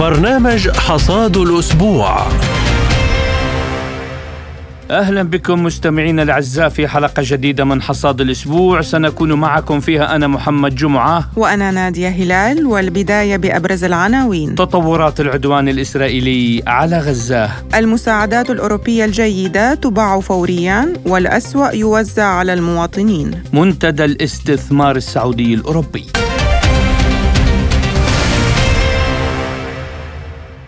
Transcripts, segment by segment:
برنامج حصاد الأسبوع. أهلا بكم مستمعينا الأعزاء في حلقة جديدة من حصاد الأسبوع. سنكون معكم فيها أنا محمد جمعة. وأنا نادية هلال والبداية بأبرز العناوين. تطورات العدوان الإسرائيلي على غزة. المساعدات الأوروبية الجيدة تباع فوريا والأسوأ يوزع على المواطنين. منتدى الاستثمار السعودي الأوروبي.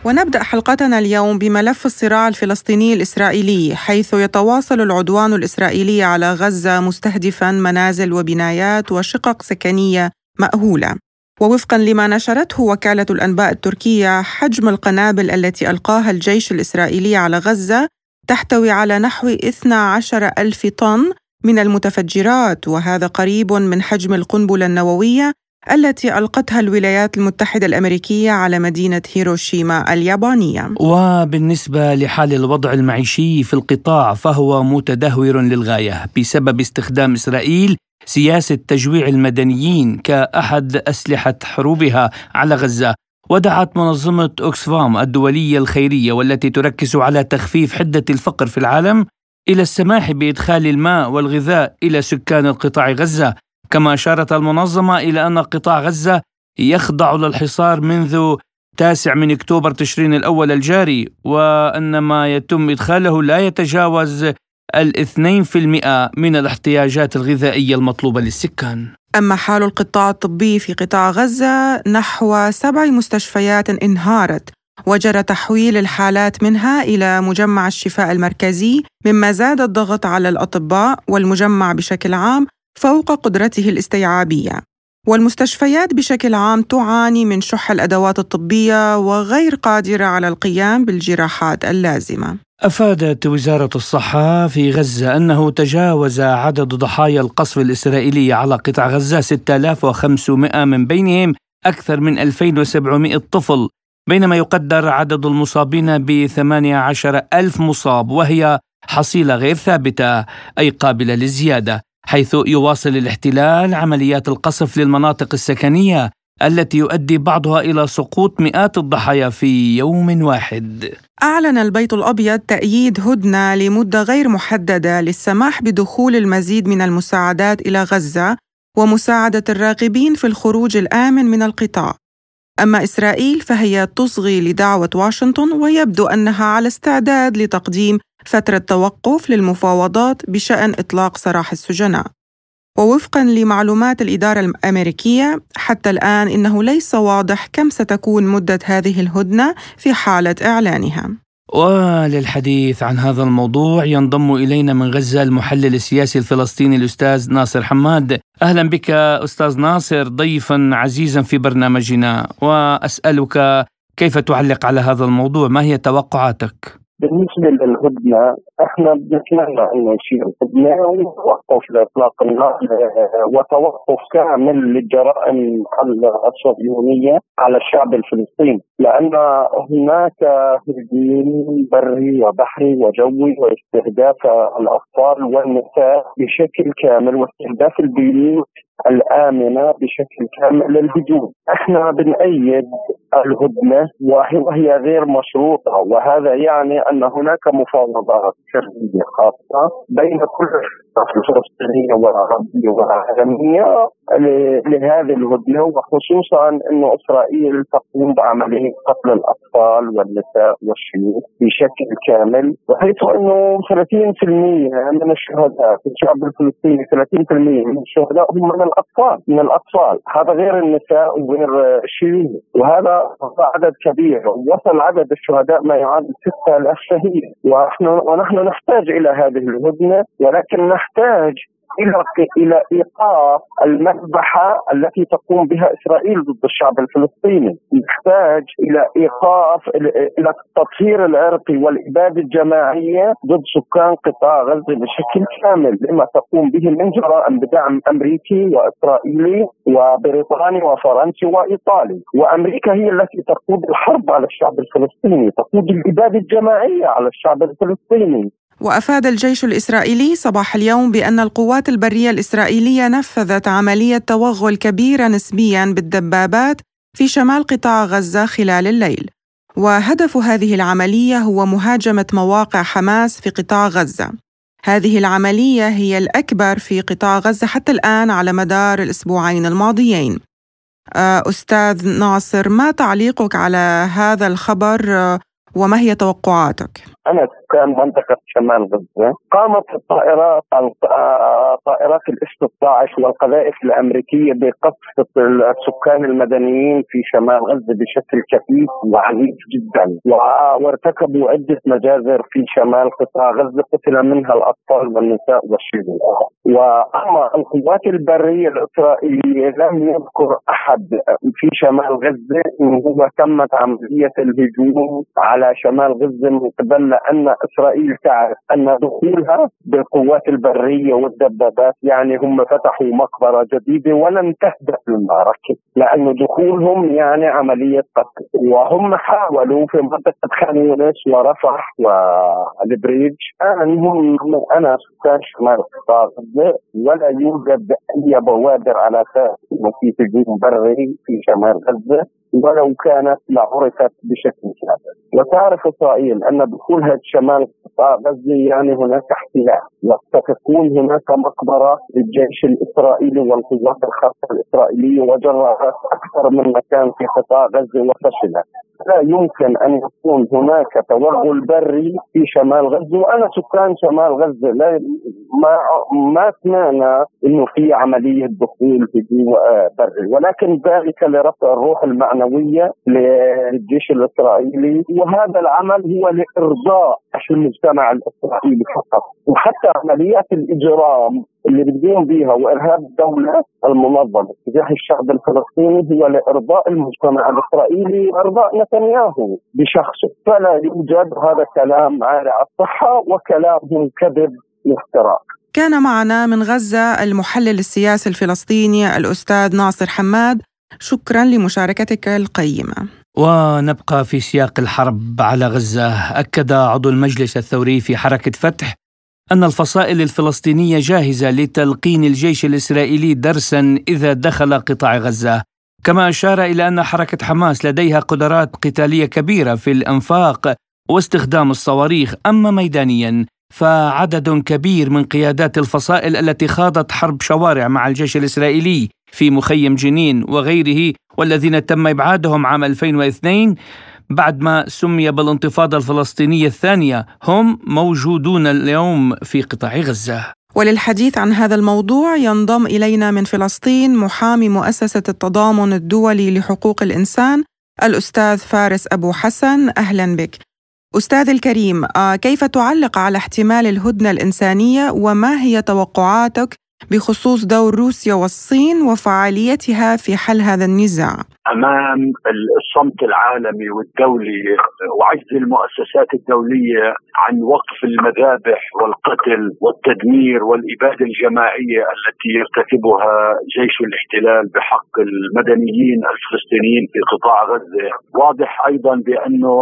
ونبدأ حلقتنا اليوم بملف الصراع الفلسطيني الإسرائيلي حيث يتواصل العدوان الإسرائيلي على غزة مستهدفا منازل وبنايات وشقق سكنية مأهولة. ووفقا لما نشرته وكالة الأنباء التركية حجم القنابل التي ألقاها الجيش الإسرائيلي على غزة تحتوي على نحو 12 ألف طن من المتفجرات وهذا قريب من حجم القنبلة النووية التي ألقتها الولايات المتحدة الأمريكية على مدينة هيروشيما اليابانية. وبالنسبة لحال الوضع المعيشي في القطاع فهو متدهور للغاية بسبب استخدام إسرائيل سياسة تجويع المدنيين كأحد أسلحة حروبها على غزة. ودعت منظمة أكسفام الدولية الخيرية والتي تركز على تخفيف حدة الفقر في العالم إلى السماح بإدخال الماء والغذاء إلى سكان القطاع غزة كما أشارت المنظمة إلى أن قطاع غزة يخضع للحصار منذ تاسع من أكتوبر تشرين الأول الجاري وأن ما يتم إدخاله لا يتجاوز الاثنين في المئة من الاحتياجات الغذائية المطلوبة للسكان. أما حال القطاع الطبي في قطاع غزة نحو سبع مستشفيات انهارت وجرى تحويل الحالات منها إلى مجمع الشفاء المركزي مما زاد الضغط على الأطباء والمجمع بشكل عام فوق قدرته الاستيعابية. والمستشفيات بشكل عام تعاني من شح الأدوات الطبية وغير قادرة على القيام بالجراحات اللازمة. أفادت وزارة الصحة في غزة أنه تجاوز عدد ضحايا القصف الإسرائيلي على قطاع غزة 6500 من بينهم أكثر من 2700 طفل بينما يقدر عدد المصابين ب 18 ألف مصاب وهي حصيلة غير ثابتة أي قابلة للزيادة. حيث يواصل الاحتلال عمليات القصف للمناطق السكنية التي يؤدي بعضها إلى سقوط مئات الضحايا في يوم واحد. أعلن البيت الأبيض تأييد هدنة لمدة غير محددة للسماح بدخول المزيد من المساعدات إلى غزة ومساعدة الراغبين في الخروج الآمن من القطاع. أما إسرائيل فهي تصغي لدعوة واشنطن ويبدو أنها على استعداد لتقديم فترة توقف للمفاوضات بشأن إطلاق سراح السجناء. ووفقا لمعلومات الإدارة الأمريكية حتى الآن إنه ليس واضح كم ستكون مدة هذه الهدنة في حالة إعلانها. وللحديث عن هذا الموضوع ينضم إلينا من غزة المحلل السياسي الفلسطيني الأستاذ ناصر حماد أهلا بك أستاذ ناصر ضيفا عزيزا في برنامجنا وأسألك كيف تعلق على هذا الموضوع ما هي توقعاتك؟ بالنسبة للهدنه إحنا بنتمنى إنه يصير هدنه وتوقف لاطلاق النار وتوقف كامل للجرائم الصهيونية على الشعب الفلسطيني. لأن هناك هجوم بري وبحري وجوي واستهداف الأطفال والنساء بشكل كامل واستهداف البيوت الآمنة بشكل كامل للهجوم إحنا بنأيد الهدنة وهي غير مشروطة وهذا يعني أن هناك مفاوضات سرية خاصة بين كل الفلسطينية والعربية والعالمية لهذه الهدنة وخصوصا أن إسرائيل تقوم بعملية قتل الأطفال والنساء والشيوخ بشكل كامل وحيث أنه 30% من الشهداء في الشعب الفلسطيني 30% من الشهداء هم من الأطفال من الأطفال. هذا غير النساء وغير الشيوخ. وهذا عدد كبير. وصل عدد الشهداء ما يعادل 6000 شهيد. ونحن ونحن نحتاج إلى هذه الهدنة ولكن نحتاج إلى إلى إيقاف المذبحة التي تقوم بها إسرائيل ضد الشعب الفلسطيني، نحتاج إلى إيقاف إلى التطهير العرقي والإبادة الجماعية ضد سكان قطاع غزة بشكل كامل لما تقوم به من جرائم بدعم أمريكي وإسرائيلي وبريطاني وفرنسي وإيطالي، وأمريكا هي التي تقود الحرب على الشعب الفلسطيني، تقود الإبادة الجماعية على الشعب الفلسطيني، وأفاد الجيش الإسرائيلي صباح اليوم بأن القوات البرية الإسرائيلية نفذت عملية توغل كبيرة نسبيا بالدبابات في شمال قطاع غزة خلال الليل وهدف هذه العملية هو مهاجمة مواقع حماس في قطاع غزة. هذه العملية هي الأكبر في قطاع غزة حتى الآن على مدار الأسبوعين الماضيين. آه، أستاذ ناصر ما تعليقك على هذا الخبر آه، وما هي توقعاتك؟ أنا سكان منطقة شمال غزة. قامت الطائرات طائرات الإف 16 والقذائف الأمريكية بقصف السكان المدنيين في شمال غزة بشكل كثيف وعنيف جدا. وارتكبوا عدة مجازر في شمال قطاع غزة قتل منها الأطفال والنساء والشيوخ وأما القوات البرية الإسرائيلية لم يذكر أحد في شمال غزة أنه هو تمت عملية الهجوم على شمال غزة من قبل أن إسرائيل تعرف أن دخولها بالقوات البرية والدبابات يعني هم فتحوا مقبرة جديدة ولن تهدأ المعركه لأنه دخولهم يعني عملية قتل. وهم حاولوا في منطقة خان يونس ورفح والبريج الان هم أنا سكان شمال قطاع ولا يوجد أي بوادر على أساس إنه في هجوم بري في شمال غزه ولو كانت لعرفت بشكل كامل وتعرف إسرائيل أن دخولها شمال غزه يعني هناك احتلال. وستكون هناك مقبره للجيش الإسرائيلي والقوات الخاصة الإسرائيلية وجرت أكثر من مكان في قطاع غزة وفشلت لا يمكن أن يكون هناك توغل بري في شمال غزة وأنا سكان شمال غزة. لا ما ما سمعنا إنه في عملية دخول هجوم بري. ولكن ذلك لرفع الروح المعنوية للجيش الإسرائيلي. وهذا العمل هو لإرضاء المجتمع الإسرائيلي فقط. وحتى عمليات الإجرام اللي بتقوم بها وإرهاب الدولة المنظمة تجاه الشعب الفلسطيني هو لإرضاء المجتمع الإسرائيلي وإرضاء نتنياهو بشخصه. فلا يوجد هذا كلام على الصحة وكلام كذب وافتراء كان معنا من غزة المحلل السياسي الفلسطيني الأستاذ ناصر حماد. شكرا لمشاركتك القيمة. ونبقى في سياق الحرب على غزة. أكد عضو المجلس الثوري في حركة فتح أن الفصائل الفلسطينية جاهزة لتلقين الجيش الإسرائيلي درسا إذا دخل قطاع غزة. كما أشار إلى أن حركة حماس لديها قدرات قتالية كبيرة في الأنفاق واستخدام الصواريخ اما ميدانيا. فعدد كبير من قيادات الفصائل التي خاضت حرب شوارع مع الجيش الإسرائيلي في مخيم جنين وغيره والذين تم إبعادهم عام 2002 بعد ما سمي بالانتفاضة الفلسطينية الثانية. هم موجودون اليوم في قطاع غزة. وللحديث عن هذا الموضوع ينضم إلينا من فلسطين محامي مؤسسة التضامن الدولي لحقوق الإنسان الأستاذ فارس أبو حسن. أهلا بك. أستاذ الكريم آه، كيف تعلق على احتمال الهدنة الإنسانية وما هي توقعاتك بخصوص دور روسيا والصين وفعاليتها في حل هذا النزاع؟ أمام الصمت العالمي والدولي وعجز المؤسسات الدولية عن وقف المذابح والقتل والتدمير والإبادة الجماعية التي يرتكبها جيش الاحتلال بحق المدنيين الفلسطينيين في قطاع غزة، واضح أيضا بأنه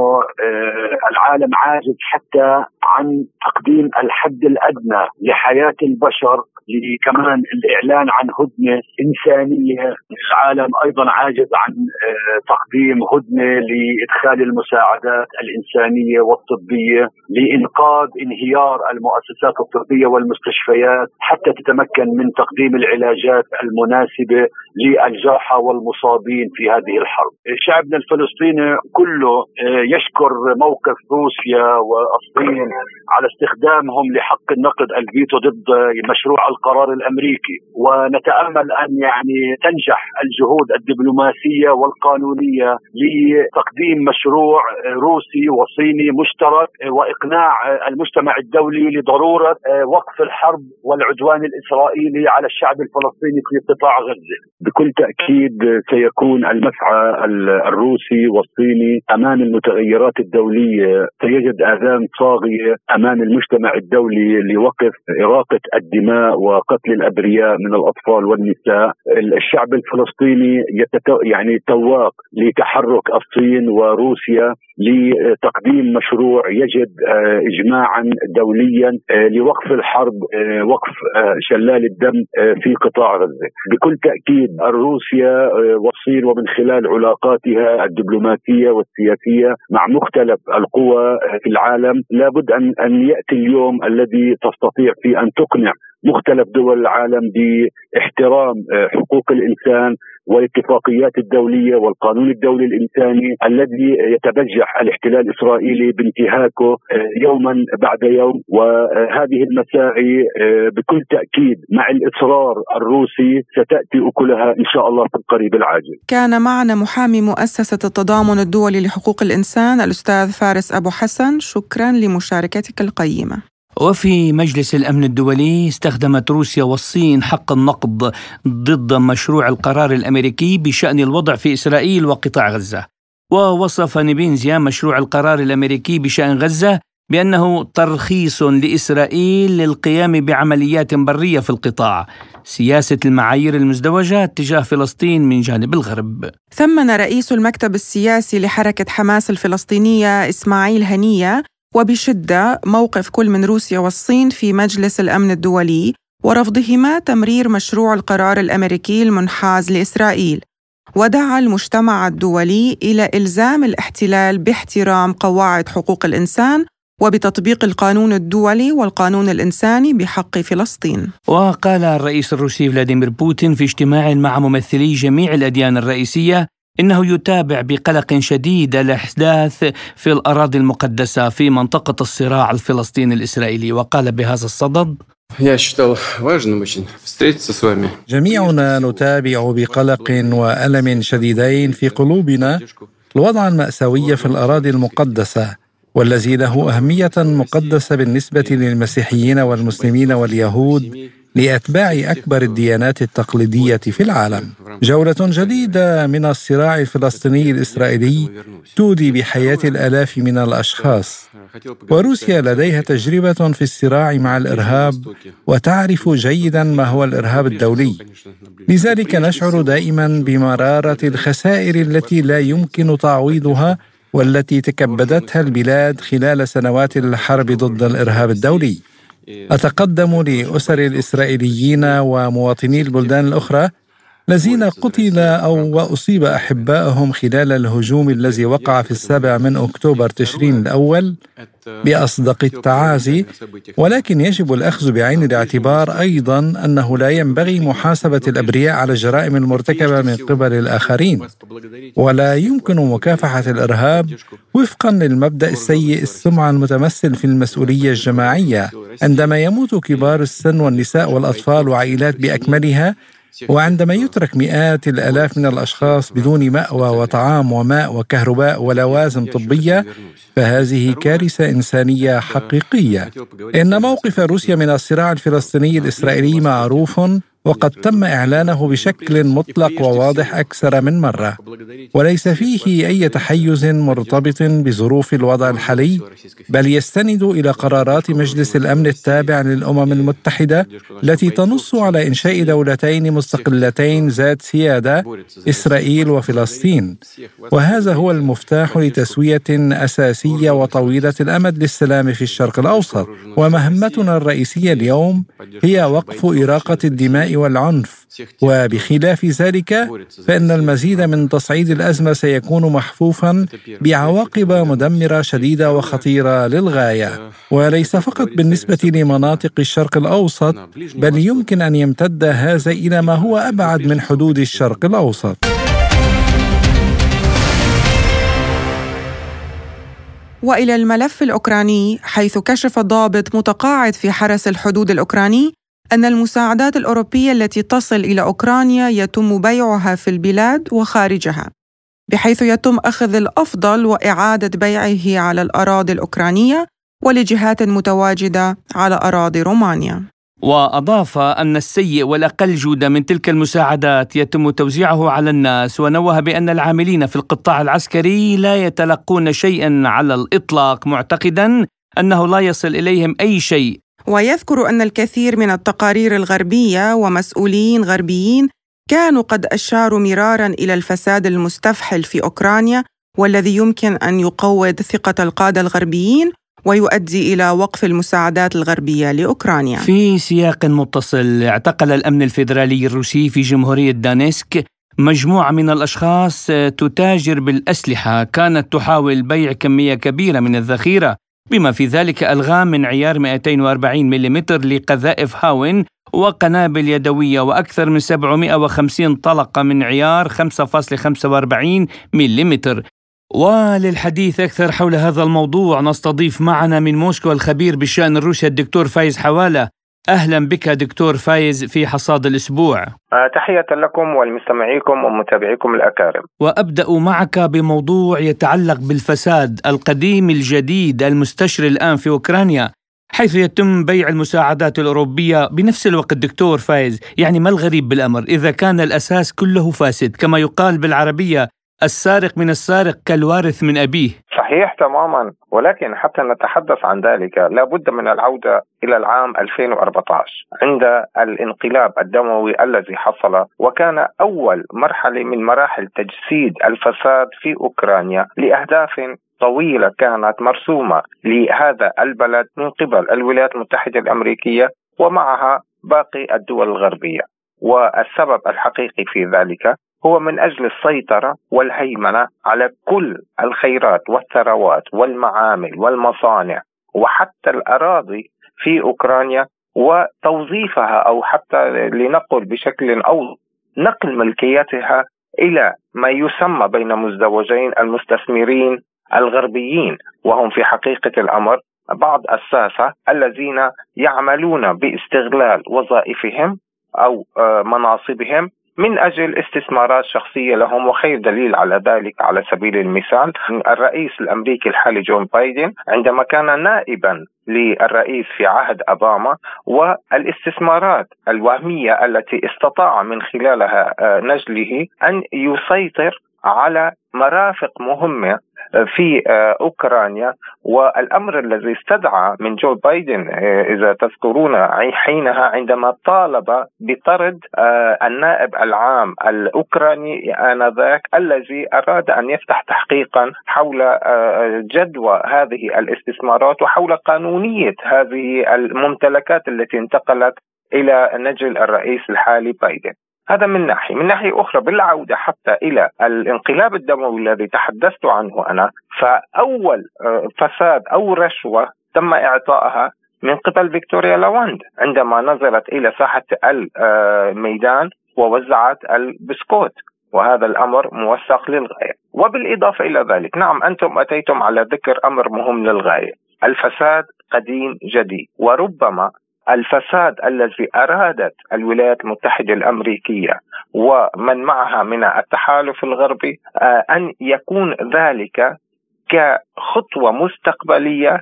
آه، العالم عاجز حتى عن تقديم الحد الأدنى لحياة البشر لكمان الإعلان عن هدنة إنسانية العالم أيضا عاجز عن آه، تقديم هدنة لإدخال المساعدات الإنسانية والطبية لإنقاذ انهيار المؤسسات الطبية والمستشفيات حتى تتمكن من تقديم العلاجات المناسبة للجرحى والمصابين في هذه الحرب. شعبنا الفلسطيني كله آه، يشكر موقف روسيا والصين على استخدامهم لحق النقد الفيتو ضد مشروع القرار الأمريكي ونتأمل أن يعني تنجح الجهود الدبلوماسية والقانونية لتقديم مشروع روسي وصيني مشترك وإقناع المجتمع الدولي لضرورة وقف الحرب والعدوان الإسرائيلي على الشعب الفلسطيني في قطاع غزة. بكل تأكيد سيكون المسعى الروسي والصيني أمام المتغيرات الدولية سيجد آذان صاغية أمام المجتمع الدولي لوقف إراقة الدماء وقتل الأبرياء من الأطفال والنساء. الشعب الفلسطيني يتتو يعني تواق لتحرك الصين وروسيا لتقديم مشروع يجد آه، اجماعا دوليا آه، لوقف الحرب آه، وقف شلال الدم في قطاع غزة. بكل تأكيد روسيا والصين ومن خلال علاقاتها الدبلوماسيه والسياسية مع مختلف القوى في العالم لابد أن أن يأتي اليوم الذي تستطيع فيه أن تقنع مختلف دول العالم باحترام حقوق الإنسان والاتفاقيات الدولية والقانون الدولي الإنساني الذي يتبجح الاحتلال الإسرائيلي بانتهاكه آه، يوما بعد يوم وهذه المساعي آه، بكل تأكيد مع الإصرار الروسي ستأتي أكلها إن شاء الله في القريب العاجل. كان معنا محامي مؤسسة التضامن الدولي لحقوق الإنسان الأستاذ فارس أبو حسن شكرا لمشاركتك القيمة. وفي مجلس الأمن الدولي استخدمت روسيا والصين حق النقض ضد مشروع القرار الأمريكي بشأن الوضع في إسرائيل وقطاع غزة. ووصف نيبينزيا مشروع القرار الأمريكي بشأن غزة بأنه ترخيص لإسرائيل للقيام بعمليات برية في القطاع. سياسة المعايير المزدوجة تجاه فلسطين من جانب الغرب. ثمن رئيس المكتب السياسي لحركة حماس الفلسطينية إسماعيل هنية وبشدة موقف كل من روسيا والصين في مجلس الأمن الدولي ورفضهما تمرير مشروع القرار الأمريكي المنحاز لإسرائيل ودعا المجتمع الدولي إلى إلزام الاحتلال باحترام قواعد حقوق الإنسان وبتطبيق القانون الدولي والقانون الإنساني بحق فلسطين. وقال الرئيس الروسي فلاديمير بوتين في اجتماع مع ممثلي جميع الأديان الرئيسية إنه يتابع بقلق شديد الأحداث في الأراضي المقدسة في منطقة الصراع الفلسطيني الإسرائيلي. وقال بهذا الصدد جميعنا نتابع بقلق وألم شديدين في قلوبنا. الوضع المأساوي في الأراضي المقدسة والذي له أهمية مقدسة بالنسبة للمسيحيين والمسلمين واليهود لأتباع أكبر الديانات التقليدية في العالم. جولة جديدة من الصراع الفلسطيني الإسرائيلي تودي بحياة الآلاف من الأشخاص. وروسيا لديها تجربة في الصراع مع الإرهاب وتعرف جيدا ما هو الإرهاب الدولي. لذلك نشعر دائما بمرارة الخسائر التي لا يمكن تعويضها والتي تكبدتها البلاد خلال سنوات الحرب ضد الإرهاب الدولي. أتقدم لأسر الإسرائيليين ومواطني البلدان الأخرى الذين قتل أو وأصيب أحبائهم خلال الهجوم الذي وقع في السابع من أكتوبر تشرين الأول بأصدق التعازي. ولكن يجب الأخذ بعين الاعتبار أيضا أنه لا ينبغي محاسبة الأبرياء على الجرائم المرتكبة من قبل الآخرين. ولا يمكن مكافحة الإرهاب وفقا للمبدأ السيء السمعة المتمثل في المسؤولية الجماعية. عندما يموت كبار السن والنساء والأطفال وعائلات بأكملها وعندما يترك مئات الآلاف من الأشخاص بدون مأوى وطعام وماء وكهرباء ولوازم طبية فهذه كارثة إنسانية حقيقية. إن موقف روسيا من الصراع الفلسطيني الإسرائيلي معروف وقد تم إعلانه بشكل مطلق وواضح أكثر من مرة. وليس فيه أي تحيز مرتبط بظروف الوضع الحالي بل يستند إلى قرارات مجلس الأمن التابع للأمم المتحدة التي تنص على إنشاء دولتين مستقلتين ذات سيادة إسرائيل وفلسطين. وهذا هو المفتاح لتسوية أساسية وطويلة الأمد للسلام في الشرق الأوسط. ومهمتنا الرئيسية اليوم هي وقف إراقة الدماء والعنف. وبخلاف ذلك فإن المزيد من تصعيد الأزمة سيكون محفوفا بعواقب مدمرة شديدة وخطيرة للغاية. وليس فقط بالنسبة لمناطق الشرق الأوسط بل يمكن أن يمتد هذا إلى ما هو أبعد من حدود الشرق الأوسط. وإلى الملف الأوكراني حيث كشف ضابط متقاعد في حرس الحدود الأوكراني أن المساعدات الأوروبية التي تصل إلى أوكرانيا يتم بيعها في البلاد وخارجها، بحيث يتم أخذ الأفضل وإعادة بيعه على الأراضي الأوكرانية ولجهات متواجدة على أراضي رومانيا. وأضاف أن السيء والأقل جودة من تلك المساعدات يتم توزيعه على الناس ونوه بأن العاملين في القطاع العسكري لا يتلقون شيئا على الإطلاق معتقدا أنه لا يصل إليهم أي شيء ويذكر أن الكثير من التقارير الغربية ومسؤولين غربيين كانوا قد أشاروا مرارا إلى الفساد المستفحل في أوكرانيا والذي يمكن أن يقوض ثقة القادة الغربيين ويؤدي إلى وقف المساعدات الغربية لأوكرانيا. في سياق متصل اعتقل الأمن الفيدرالي الروسي في جمهورية دانيسك مجموعة من الأشخاص تتاجر بالأسلحة كانت تحاول بيع كمية كبيرة من الذخيرة. بما في ذلك ألغام من عيار 240 ملم لقذائف هاون وقنابل يدوية وأكثر من 750 طلقة من عيار 5.45 ملم وللحديث أكثر حول هذا الموضوع نستضيف معنا من موسكو الخبير بالشأن الروسي الدكتور فايز حوالة. أهلا بك دكتور فايز في حصاد الأسبوع. آه، تحية لكم ولمستمعيكم ومتابعيكم الأكارم. وأبدأ معك بموضوع يتعلق بالفساد القديم الجديد المستشري الآن في أوكرانيا حيث يتم بيع المساعدات الأوروبية بنفس الوقت دكتور فايز. يعني ما الغريب بالأمر؟ إذا كان الأساس كله فاسد كما يقال بالعربية السارق من السارق كالوارث من أبيه. صحيح تماما ولكن حتى نتحدث عن ذلك لابد من العودة إلى العام 2014 عند الانقلاب الدموي الذي حصل وكان أول مرحلة من مراحل تجسيد الفساد في أوكرانيا لأهداف طويلة كانت مرسومة لهذا البلد من قبل الولايات المتحدة الأمريكية ومعها باقي الدول الغربية. والسبب الحقيقي في ذلك هو من أجل السيطرة والهيمنة على كل الخيرات والثروات والمعامل والمصانع وحتى الأراضي في أوكرانيا وتوظيفها أو حتى لنقل بشكل أو نقل ملكيتها إلى ما يسمى بين مزدوجين المستثمرين الغربيين وهم في حقيقة الأمر بعض الساسة الذين يعملون باستغلال وظائفهم أو آه، مناصبهم من أجل استثمارات شخصية لهم وخير دليل على ذلك على سبيل المثال الرئيس الأمريكي الحالي جون بايدن عندما كان نائبا للرئيس في عهد أوباما والاستثمارات الوهمية التي استطاع من خلالها آه، نجله أن يسيطر على مرافق مهمة في آه، أوكرانيا والأمر الذي استدعى من جو بايدن آه، إذا تذكرون حينها عندما طالب بطرد آه، النائب العام الأوكراني آنذاك الذي أراد أن يفتح تحقيقا حول جدوى هذه الاستثمارات وحول قانونية هذه الممتلكات التي انتقلت إلى نجل الرئيس الحالي بايدن. هذا من ناحية. من ناحية أخرى بالعودة حتى إلى الانقلاب الدموي الذي تحدثت عنه أنا فأول آه، فساد أو رشوة تم إعطائها من قبل فيكتوريا لاواند عندما نزلت إلى ساحة الميدان ووزعت البسكوت وهذا الأمر موثق للغاية. وبالإضافة إلى ذلك نعم أنتم أتيتم على ذكر أمر مهم للغاية الفساد قديم جديد وربما الفساد الذي أرادت الولايات المتحدة الأمريكية ومن معها من التحالف الغربي آه، أن يكون ذلك كخطوة مستقبلية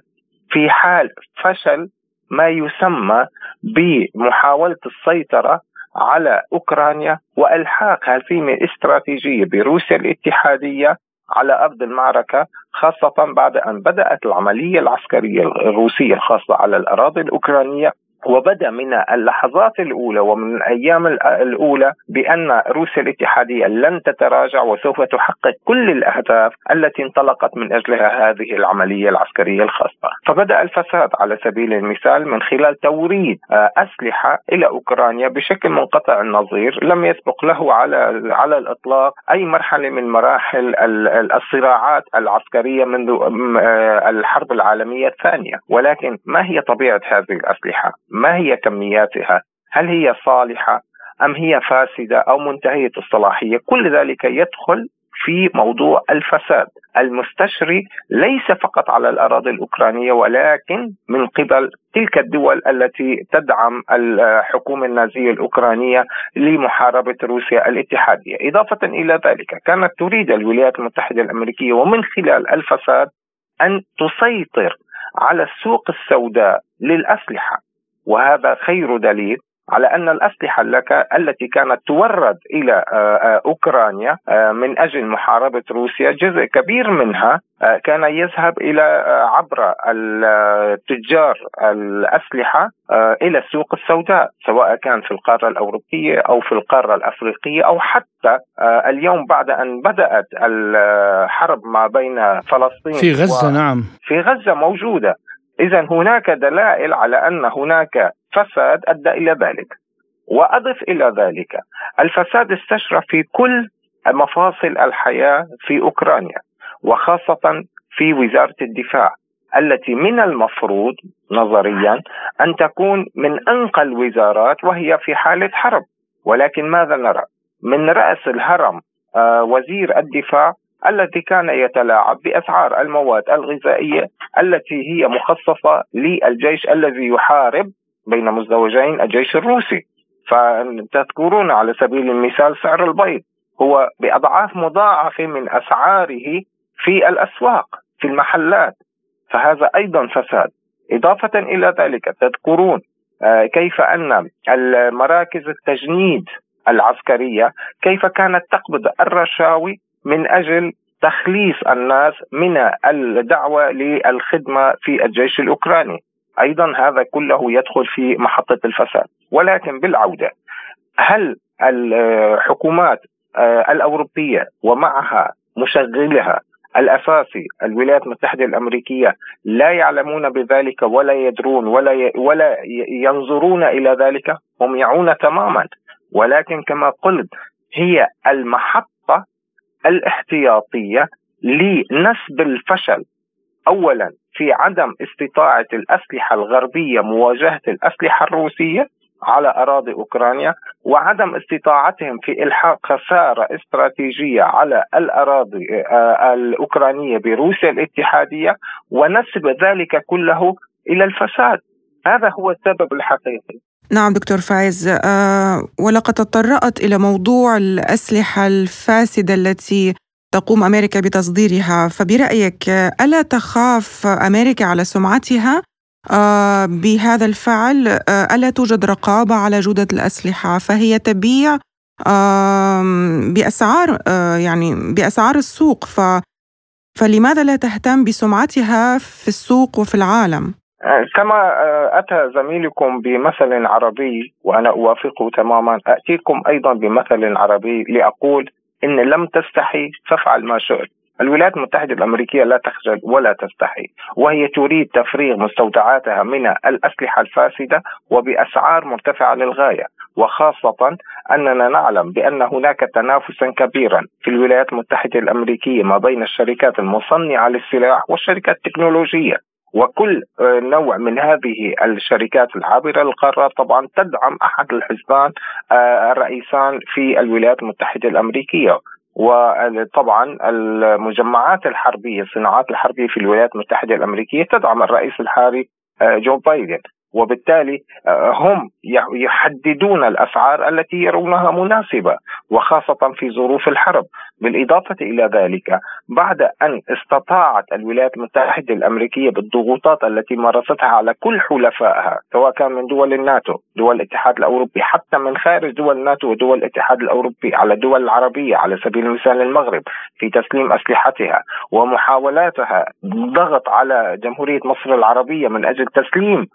في حال فشل ما يسمى بمحاولة السيطرة على أوكرانيا وإلحاق هزيمة استراتيجية بروسيا الاتحادية على أرض المعركة خاصة بعد أن بدأت العملية العسكرية الروسية الخاصة على الأراضي الأوكرانية وبدأ من اللحظات الأولى ومن الأيام الأولى بأن روسيا الاتحادية لن تتراجع وسوف تحقق كل الأهداف التي انطلقت من أجلها هذه العملية العسكرية الخاصة، فبدأ الفساد على سبيل المثال من خلال توريد آه، أسلحة إلى أوكرانيا بشكل منقطع النظير لم يسبق له على على الإطلاق أي مرحلة من مراحل الصراعات العسكرية منذ آه، الحرب العالمية الثانية، ولكن ما هي طبيعة هذه الأسلحة؟ ما هي كمياتها؟ هل هي صالحة أم هي فاسدة أو منتهية الصلاحية؟ كل ذلك يدخل في موضوع الفساد. المستشري ليس فقط على الأراضي الأوكرانية ولكن من قبل تلك الدول التي تدعم الحكومة النازية الأوكرانية لمحاربة روسيا الاتحادية، إضافة إلى ذلك كانت تريد الولايات المتحدة الأمريكية ومن خلال الفساد أن تسيطر على السوق السوداء للأسلحة. وهذا خير دليل على أن الأسلحة لك التي كانت تورد إلى آه، آه، أوكرانيا آه، من أجل محاربة روسيا جزء كبير منها كان يذهب إلى عبر التجار الأسلحة إلى السوق السوداء سواء كان في القارة الأوروبية أو في القارة الأفريقية أو حتى اليوم بعد أن بدأت الحرب ما بين فلسطين في غزة و... نعم. في غزة موجودة. اذا هناك دلائل على أن هناك فساد أدى إلى ذلك وأضف إلى ذلك الفساد استشرف في كل مفاصل الحياة في أوكرانيا وخاصة في وزارة الدفاع التي من المفروض نظريا أن تكون من أنقى الوزارات وهي في حالة حرب ولكن ماذا نرى؟ من رأس الهرم آه، وزير الدفاع الذي كان يتلاعب بأسعار المواد الغذائية التي هي مخصصة للجيش الذي يحارب بين مزدوجين الجيش الروسي. فتذكرون على سبيل المثال سعر البيض هو بأضعاف مضاعفه من أسعاره في الأسواق في المحلات. فهذا أيضا فساد. إضافة إلى ذلك تذكرون آه، كيف أن المراكز التجنيد العسكرية كيف كانت تقبض الرشاوي من أجل تخليص الناس من الدعوة للخدمة في الجيش الأوكراني. أيضا هذا كله يدخل في محطة الفساد. ولكن بالعودة هل الحكومات آه، الأوروبية ومعها مشغلها الأساسي الولايات المتحدة الأمريكية لا يعلمون بذلك ولا يدرون ولا ولا ينظرون إلى ذلك؟ هم يعون تماما. ولكن كما قلت هي المحطة الاحتياطية لنسب الفشل. اولا في عدم استطاعة الأسلحة الغربية مواجهة الأسلحة الروسية على أراضي أوكرانيا وعدم استطاعتهم في إلحاق خسارة استراتيجية على الأراضي آه، الأوكرانية بروسيا الاتحادية ونسب ذلك كله إلى الفساد. هذا هو السبب الحقيقي. نعم دكتور فايز. أه ولقد تطرأت إلى موضوع الأسلحة الفاسدة التي تقوم أمريكا بتصديرها. فبرأيك ألا تخاف أمريكا على سمعتها؟ أه بهذا الفعل أه ألا توجد رقابة على جودة الأسلحة؟ فهي تبيع أه بأسعار يعني بأسعار السوق. ف فلماذا لا تهتم بسمعتها في السوق وفي العالم؟ كما آه، أتى زميلكم بمثل عربي وأنا أوافقه تماما أتيكم أيضا بمثل عربي لأقول إن لم تستحي فافعل ما شئت. الولايات المتحدة الأمريكية لا تخجل ولا تستحي وهي تريد تفريغ مستودعاتها من الأسلحة الفاسدة وبأسعار مرتفعة للغاية وخاصة أننا نعلم بأن هناك تنافسا كبيرا في الولايات المتحدة الأمريكية ما بين الشركات المصنعة للسلاح والشركات التكنولوجية. وكل آه، نوع من هذه الشركات العابرة للقارات طبعا تدعم أحد الحزبان آه، الرئيسان في الولايات المتحدة الأمريكية. وطبعا المجمعات الحربية الصناعات الحربية في الولايات المتحدة الأمريكية تدعم الرئيس الحالي آه، جو بايدن. وبالتالي آه، هم يحددون الأسعار التي يرونها مناسبة وخاصة في ظروف الحرب، بالإضافة إلى ذلك بعد أن استطاعت الولايات المتحدة الأمريكية بالضغوطات التي مارستها على كل حلفائها سواء كان من دول الناتو، دول الاتحاد الأوروبي، حتى من خارج دول الناتو ودول الاتحاد الأوروبي على الدول العربية على سبيل المثال المغرب في تسليم أسلحتها ومحاولاتها ضغط على جمهورية مصر العربية من أجل تسليم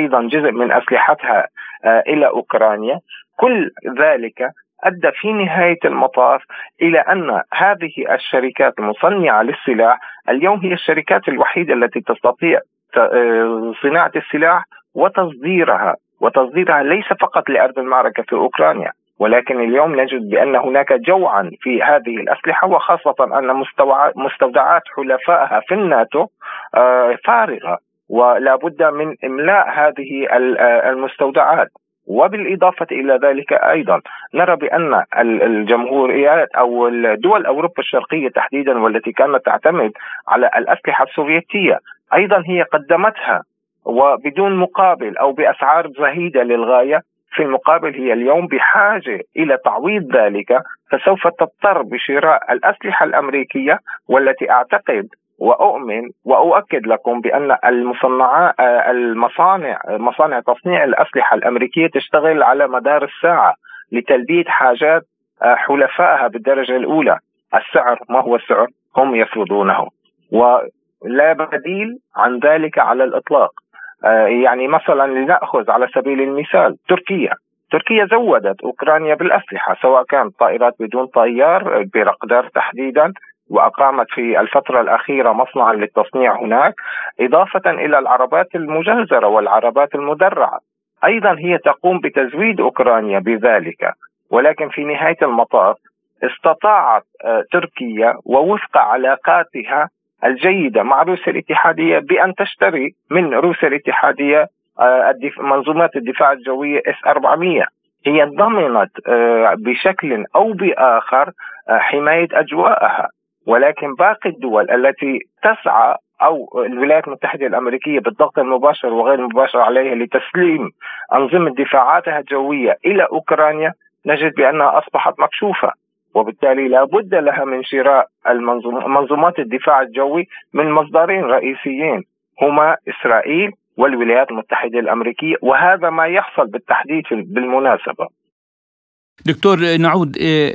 أيضا جزء من أسلحتها آه، إلى أوكرانيا. كل ذلك أدى في نهاية المطاف إلى أن هذه الشركات المصنعة للسلاح اليوم هي الشركات الوحيدة التي تستطيع آه، صناعة السلاح وتصديرها. وتصديرها ليس فقط لأرض المعركة في أوكرانيا ولكن اليوم نجد بأن هناك جوعا في هذه الأسلحة وخاصة أن مستودعات حلفائها في الناتو آه، فارغة. ولا بد من إملاء هذه المستودعات. وبالإضافة إلى ذلك أيضا نرى بأن الجمهوريات أو الدول أوروبا الشرقية تحديدا والتي كانت تعتمد على الأسلحة السوفيتية أيضا هي قدمتها. وبدون مقابل أو بأسعار زهيدة للغاية في المقابل هي اليوم بحاجة إلى تعويض ذلك فسوف تضطر بشراء الأسلحة الأمريكية والتي أعتقد وأؤمن وأؤكد لكم بأن المصنعات المصانع مصانع تصنيع الأسلحة الأمريكية تشتغل على مدار الساعة لتلبية حاجات حلفائها بالدرجة الأولى. السعر ما هو السعر؟ هم يفرضونه. ولا بديل عن ذلك على الإطلاق. آه، يعني مثلا لنأخذ على سبيل المثال تركيا. تركيا زودت أوكرانيا بالأسلحة سواء كانت طائرات بدون طيار برقدر تحديدا. وأقامت في الفترة الأخيرة مصنعا للتصنيع هناك إضافة إلى العربات المجهزرة والعربات المدرعة. أيضا هي تقوم بتزويد أوكرانيا بذلك. ولكن في نهاية المطاف استطاعت آه، تركيا ووفق علاقاتها الجيدة مع روسيا الاتحادية بأن تشتري من روسيا الاتحادية آه، منظومات الدفاع الجوية إس 400 هي ضمنت آه، بشكل أو بآخر حماية أجواءها. ولكن باقي الدول التي تسعى أو الولايات المتحدة الأمريكية بالضغط المباشر وغير المباشر عليها لتسليم أنظمة دفاعاتها الجوية إلى أوكرانيا نجد بأنها أصبحت مكشوفة وبالتالي لا بد لها من شراء منظومات الدفاع الجوي من مصدرين رئيسيين هما إسرائيل والولايات المتحدة الأمريكية وهذا ما يحصل بالتحديد بالمناسبة. دكتور نعود آه،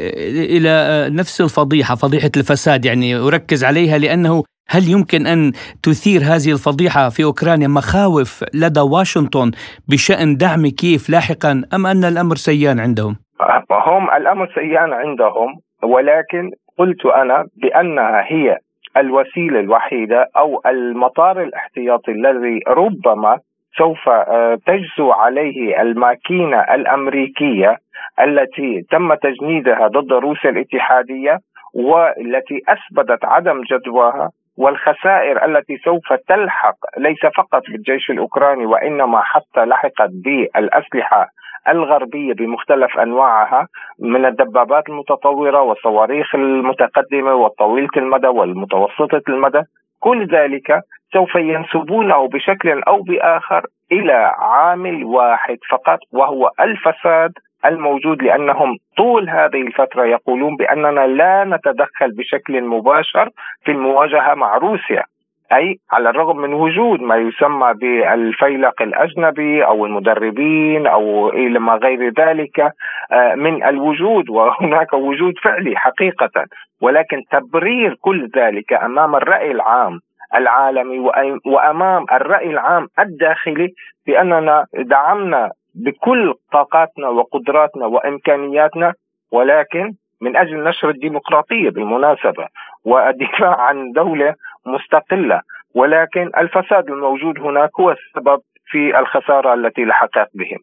إلى آه، نفس الفضيحة فضيحة الفساد يعني أركز عليها لأنه هل يمكن أن تثير هذه الفضيحة في أوكرانيا مخاوف لدى واشنطن بشأن دعم كييف لاحقا أم أن الأمر سيان عندهم؟ هم الأمر سيان عندهم ولكن قلت أنا بأنها هي الوسيلة الوحيدة أو المطار الاحتياطي الذي ربما سوف آه، تجزو عليه الماكينة الأمريكية التي تم تجنيدها ضد روسيا الاتحادية والتي أثبتت عدم جدواها والخسائر التي سوف تلحق ليس فقط بالجيش الأوكراني وإنما حتى لحقت بالأسلحة الغربية بمختلف أنواعها من الدبابات المتطورة والصواريخ المتقدمة والطويلة المدى والمتوسطة المدى. كل ذلك سوف ينسبونه بشكل أو بآخر إلى عامل واحد فقط وهو الفساد الموجود لأنهم طول هذه الفترة يقولون بأننا لا نتدخل بشكل مباشر في المواجهة مع روسيا. أي على الرغم من وجود ما يسمى بالفيلق الأجنبي أو المدربين أو إلى ما غير ذلك آه، من الوجود وهناك وجود فعلي حقيقة. ولكن تبرير كل ذلك أمام الرأي العام العالمي وأمام الرأي العام الداخلي بأننا دعمنا بكل طاقاتنا وقدراتنا وإمكانياتنا ولكن من أجل نشر الديمقراطية بالمناسبة والدفاع عن دولة مستقلة ولكن الفساد الموجود هناك هو السبب في الخسارة التي لحقت بهم.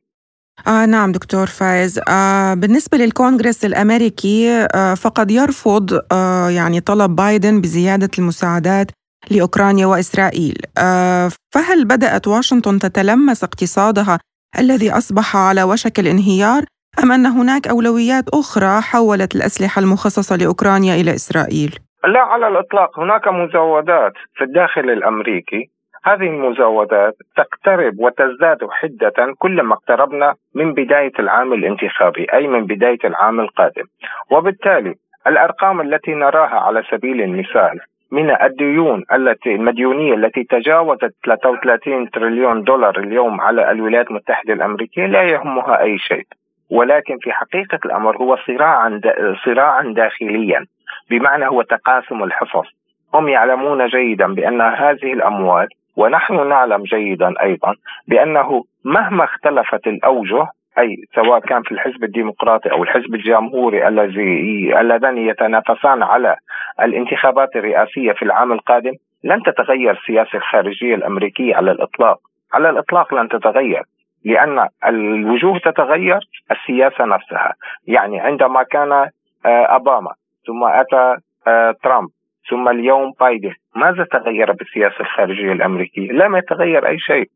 آه نعم دكتور فايز آه بالنسبة للكونغرس الأمريكي آه فقد يرفض آه يعني طلب بايدن بزيادة المساعدات لأوكرانيا وإسرائيل آه فهل بدأت واشنطن تتلمس اقتصادها الذي أصبح على وشك الانهيار أم أن هناك أولويات أخرى حولت الأسلحة المخصصة لأوكرانيا إلى إسرائيل؟ لا على الإطلاق هناك مزودات في الداخل الأمريكي هذه المزودات تقترب وتزداد حدة كلما اقتربنا من بداية العام الانتخابي أي من بداية العام القادم وبالتالي الأرقام التي نراها على سبيل المثال من الديون التي المديونية التي تجاوزت 33 تريليون دولار اليوم على الولايات المتحدة الأمريكية لا يهمها أي شيء. ولكن في حقيقة الأمر هو صراعا صراعا داخليا. بمعنى هو تقاسم الحصص. هم يعلمون جيدا بأن هذه الأموال ونحن نعلم جيدا أيضا بأنه مهما اختلفت الأوجه أي سواء كان في الحزب الديمقراطي أو الحزب الجمهوري الذي اللذان يتنافسان على الانتخابات الرئاسية في العام القادم لن تتغير السياسة الخارجية الأمريكية على الإطلاق. على الإطلاق لن تتغير لأن الوجوه تتغير السياسة نفسها. يعني عندما كان آه، أوباما ثم أتى آه، ترامب ثم اليوم بايدن ماذا تغير بالسياسة الخارجية الأمريكية؟ لم يتغير أي شيء.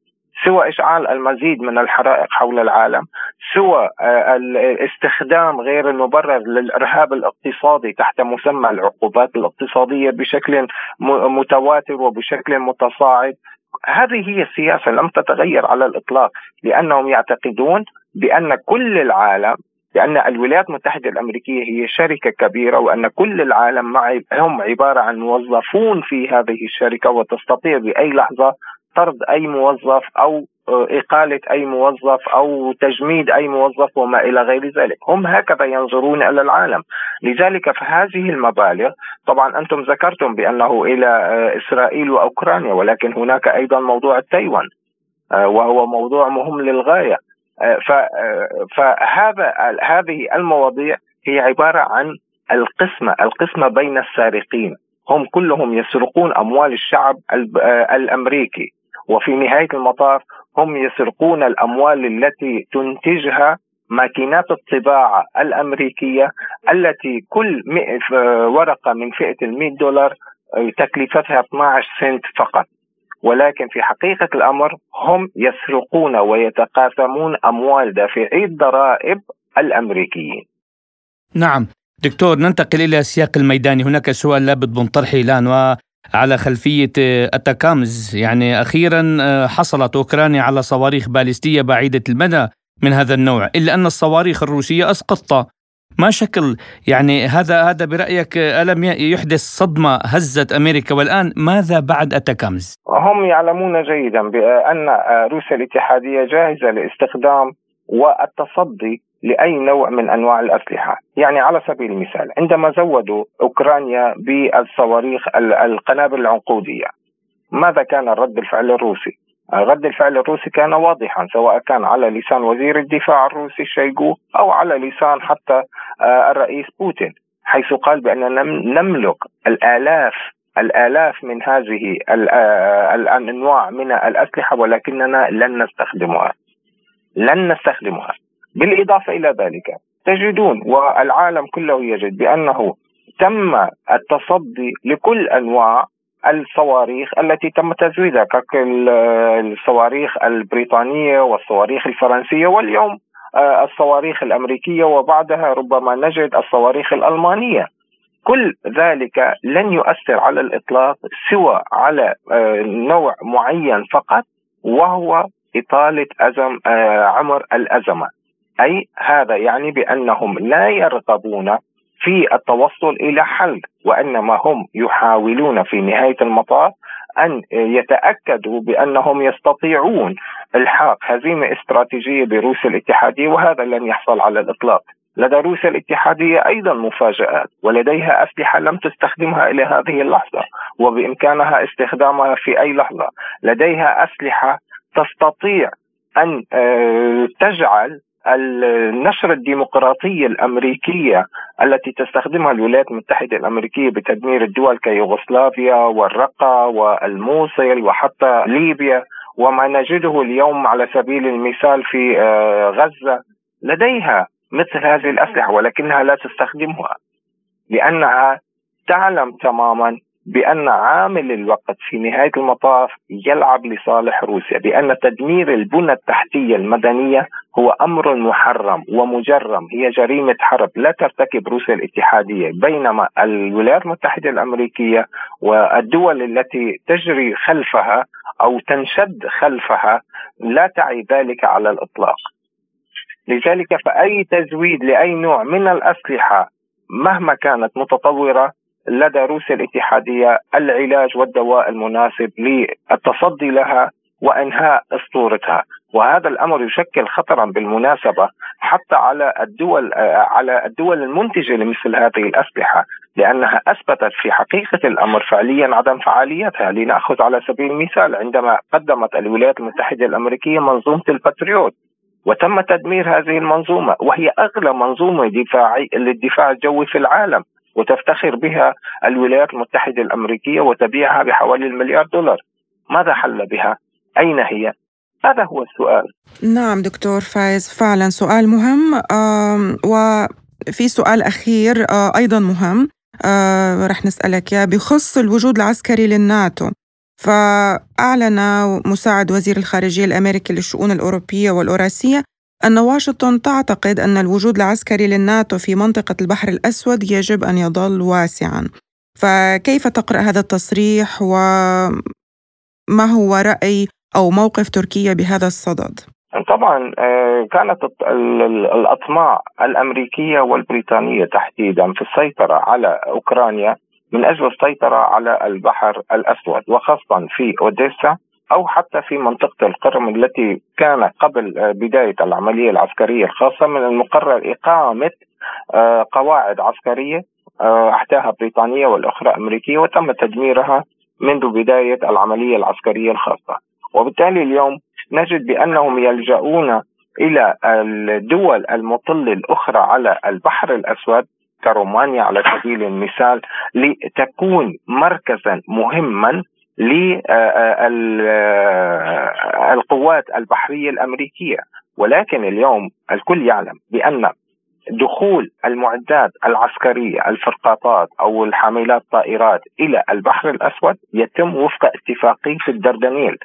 سوى إشعال المزيد من الحرائق حول العالم سوى آه، الاستخدام غير المبرر للإرهاب الاقتصادي تحت مسمى العقوبات الاقتصادية بشكل متواتر وبشكل متصاعد. هذه هي السياسة لم تتغير على الإطلاق لأنهم يعتقدون بأن كل العالم بأن الولايات المتحدة الأمريكية هي شركة كبيرة وأن كل العالم هم عبارة عن موظفون في هذه الشركة وتستطيع بأي لحظة طرد أي موظف أو إقالة أي موظف أو تجميد أي موظف وما إلى غير ذلك. هم هكذا ينظرون إلى العالم. لذلك فهذه المبالغ طبعا أنتم ذكرتم بأنه إلى إسرائيل وأوكرانيا ولكن هناك أيضا موضوع تايوان وهو موضوع مهم للغاية. فهذا هذه المواضيع هي عبارة عن القسمة القسمة بين السارقين. هم كلهم يسرقون أموال الشعب الأمريكي. وفي نهاية المطاف هم يسرقون الأموال التي تنتجها ماكينات الطباعة الأمريكية التي كل ورقة من فئة ال 100 دولار تكلفتها 12 سنت فقط. ولكن في حقيقة الأمر هم يسرقون ويتقاسمون أموال دافعي الضرائب الأمريكيين. نعم. دكتور ننتقل إلى السياق الميداني هناك سؤال لابد من طرحه الآن على خلفية أتاكامز يعني أخيرا آه، حصلت أوكرانيا على صواريخ باليستية بعيدة المدى من هذا النوع إلا أن الصواريخ الروسية أسقطت. ما شكل؟ يعني هذا هذا برأيك ألم يحدث صدمة هزت أمريكا والآن؟ ماذا بعد أتاكامز؟ هم يعلمون جيدا بأن روسيا الاتحادية جاهزة لاستخدام والتصدي لأي نوع من أنواع الأسلحة، يعني على سبيل المثال عندما زودوا أوكرانيا بالصواريخ القنابل العنقودية ماذا كان رد الفعل الروسي؟ رد الفعل الروسي كان واضحا سواء كان على لسان وزير الدفاع الروسي شيغو أو على لسان حتى آه، الرئيس بوتين حيث قال بأننا نملك الآلاف الآلاف من هذه آه، الأنواع من الأسلحة ولكننا لن نستخدمها. لن نستخدمها. بالإضافة إلى ذلك تجدون والعالم كله يجد بأنه تم التصدي لكل أنواع الصواريخ التي تم تزويدها كالصواريخ البريطانية والصواريخ الفرنسية واليوم آه، الصواريخ الأمريكية وبعدها ربما نجد الصواريخ الألمانية. كل ذلك لن يؤثر على الإطلاق سوى على آه، نوع معين فقط وهو إطالة أزم آه، عمر الأزمة. أي هذا يعني بأنهم لا يرغبون في التوصل إلى حل وإنما هم يحاولون في نهاية المطاف أن يتأكدوا بأنهم يستطيعون إلحاق هزيمة استراتيجية بروسيا الاتحادية وهذا لن يحصل على الإطلاق. لدى روسيا الاتحادية أيضا مفاجآت ولديها أسلحة لم تستخدمها إلى هذه اللحظة وبإمكانها استخدامها في أي لحظة. لديها أسلحة تستطيع أن آه، تجعل النشر الديمقراطية الأمريكية التي تستخدمها الولايات المتحدة الأمريكية بتدمير الدول كيوغوسلافيا والرقة والموصل وحتى ليبيا وما نجده اليوم على سبيل المثال في آه، غزة. لديها مثل هذه الأسلحة ولكنها لا تستخدمها لأنها تعلم تماما بأن عامل الوقت في نهاية المطاف يلعب لصالح روسيا بأن تدمير البنى التحتية المدنية هو أمر محرم ومجرم. هي جريمة حرب لا ترتكب روسيا الاتحادية بينما الولايات المتحدة الأمريكية والدول التي تجري خلفها أو تنشد خلفها لا تعي ذلك على الإطلاق. لذلك فأي تزويد لأي نوع من الأسلحة مهما كانت متطورة لدى روسيا الاتحادية العلاج والدواء المناسب للتصدي لها وإنهاء أسطورتها. وهذا الأمر يشكل خطرا بالمناسبة حتى على الدول على الدول المنتجة لمثل هذه الأسلحة لأنها أثبتت في حقيقة الأمر فعليا عدم فعاليتها. لنأخذ على سبيل المثال عندما قدمت الولايات المتحدة الأمريكية منظومة الباتريوت وتم تدمير هذه المنظومة وهي أغلى منظومة دفاعي للدفاع الجوي في العالم. وتفتخر بها الولايات المتحدة الأمريكية وتبيعها بحوالي المليار دولار. ماذا حل بها؟ أين هي؟ هذا هو السؤال. نعم دكتور فايز فعلا سؤال مهم. وفي سؤال أخير أيضا مهم. رح نسألك يا بخص الوجود العسكري للناتو فأعلن مساعد وزير الخارجية الأمريكي للشؤون الأوروبية والأوراسية أن واشنطن تعتقد أن الوجود العسكري للناتو في منطقة البحر الأسود يجب أن يظل واسعا. فكيف تقرأ هذا التصريح؟ وما هو رأي أو موقف تركيا بهذا الصدد؟ طبعا آه، كانت الأطماع الأمريكية والبريطانية تحديدا في السيطرة على أوكرانيا من أجل السيطرة على البحر الأسود وخاصة في أوديسا. أو حتى في منطقة القرم التي كان قبل آه، بداية العملية العسكرية الخاصة من المقرر إقامة آه، قواعد عسكرية أحداها بريطانية والأخرى أمريكية وتم تدميرها منذ بداية العملية العسكرية الخاصة. وبالتالي اليوم نجد بأنهم يلجؤون إلى الدول المطله الأخرى على البحر الأسود كرومانيا على سبيل المثال لتكون مركزا مهما للقوات البحرية الأمريكية. ولكن اليوم الكل يعلم بأن دخول المعدات العسكرية الفرقاطات أو الحاملات طائرات إلى البحر الأسود يتم وفق اتفاقية الدردنيل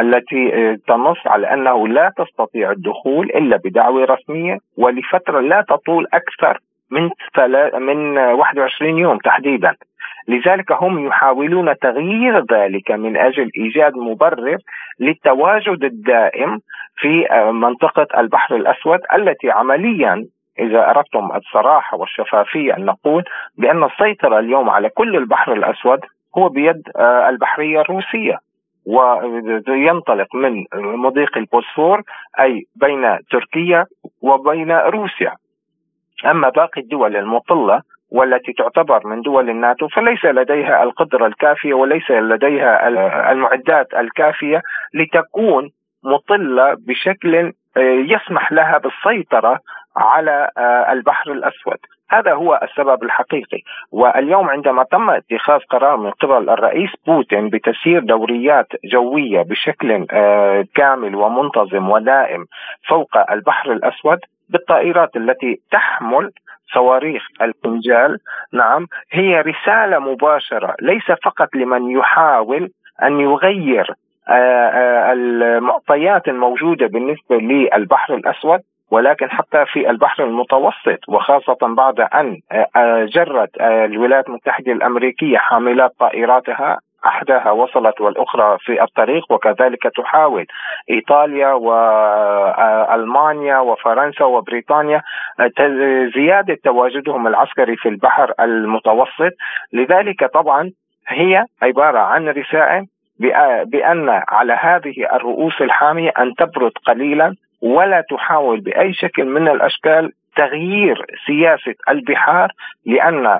التي آه، تنص على أنه لا تستطيع الدخول إلا بدعوه رسمية ولفترة لا تطول أكثر من من 21 يوم تحديدا. لذلك هم يحاولون تغيير ذلك من أجل إيجاد مبرر للتواجد الدائم في آه، منطقة البحر الأسود التي عمليا إذا أردتم الصراحة والشفافية أن نقول بأن السيطرة اليوم على كل البحر الأسود هو بيد آه، البحرية الروسية وينطلق من مضيق البوسفور أي بين تركيا وبين روسيا. أما باقي الدول المطلة والتي تعتبر من دول الناتو فليس لديها القدرة الكافية وليس لديها المعدات الكافية لتكون مطلة بشكل آه، يسمح لها بالسيطرة على آه، البحر الأسود. هذا هو السبب الحقيقي. واليوم عندما تم اتخاذ قرار من قبل الرئيس بوتين بتسيير دوريات جوية بشكل آه، كامل ومنتظم ودائم فوق البحر الأسود بالطائرات التي تحمل صواريخ الفنجال نعم هي رسالة مباشرة ليس فقط لمن يحاول أن يغير آه، المعطيات الموجودة بالنسبة للبحر الأسود ولكن حتى في البحر المتوسط وخاصة بعد أن آه، آه، جرت آه، الولايات المتحدة الأمريكية حاملات طائراتها. أحداها وصلت والأخرى في الطريق وكذلك تحاول إيطاليا والمانيا وفرنسا وبريطانيا زيادة تواجدهم العسكري في البحر المتوسط. لذلك طبعا هي عبارة عن رسائل بأن على هذه الرؤوس الحامية أن تبرد قليلا ولا تحاول بأي شكل من الأشكال تغيير سياسة البحار لأن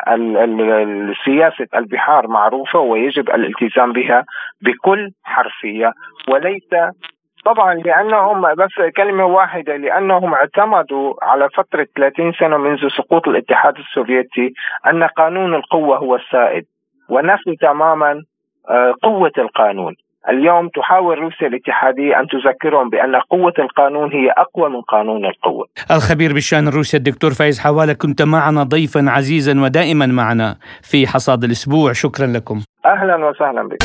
سياسة البحار معروفة ويجب الالتزام بها بكل حرفية. وليس طبعا لأنهم بس كلمة واحدة لأنهم اعتمدوا على فترة 30 سنة منذ سقوط الاتحاد السوفيتي أن قانون القوة هو السائد. ونفوا تماما آه، قوة القانون. اليوم تحاول روسيا الاتحادية أن تذكرهم بأن قوة القانون هي أقوى من قانون القوة. الخبير بالشأن الروسي الدكتور فايز حوالة كنت معنا ضيفا عزيزا ودائما معنا في حصاد الأسبوع. شكرا لكم. أهلا وسهلا بك.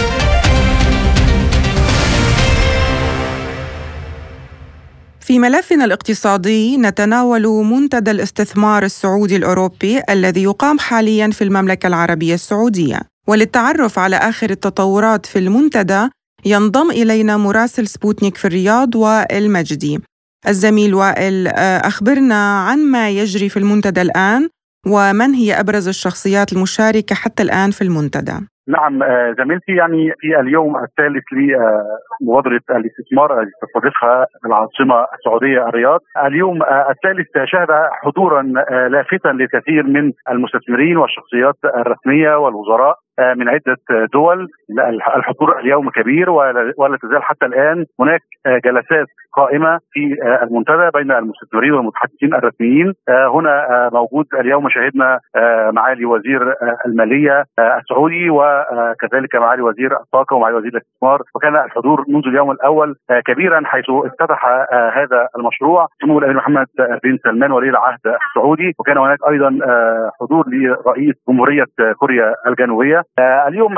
في ملفنا الاقتصادي نتناول منتدى الاستثمار السعودي الأوروبي الذي يقام حاليا في المملكة العربية السعودية. وللتعرف على آخر التطورات في المنتدى ينضم إلينا مراسل سبوتنيك في الرياض وائل مجدي. الزميل وائل آه، أخبرنا عن ما يجري في المنتدى الآن ومن هي أبرز الشخصيات المشاركة حتى الآن في المنتدى. نعم آه، زميلتي يعني في اليوم الثالث لمبادرة الاستثمار التي تستضيفها العاصمة السعودية الرياض. اليوم آه، الثالث شهد حضورا لافتا لكثير من المستثمرين والشخصيات الرسمية والوزراء. آه، من عدة دول. الحضور اليوم كبير ولا تزال حتى الآن هناك آه، جلسات قائمة في آه، المنتدى بين المستثمرين والمتحدثين الرسميين. هنا موجود اليوم شاهدنا معالي وزير المالية السعودي وكذلك معالي وزير الطاقة ومعالي وزير الاستثمار. وكان الحضور منذ اليوم الأول كبيرا حيث افتتح هذا المشروع. سمو الأمير محمد بن سلمان ولي العهد السعودي. وكان هناك أيضا حضور لرئيس جمهورية كوريا الجنوبية. اليوم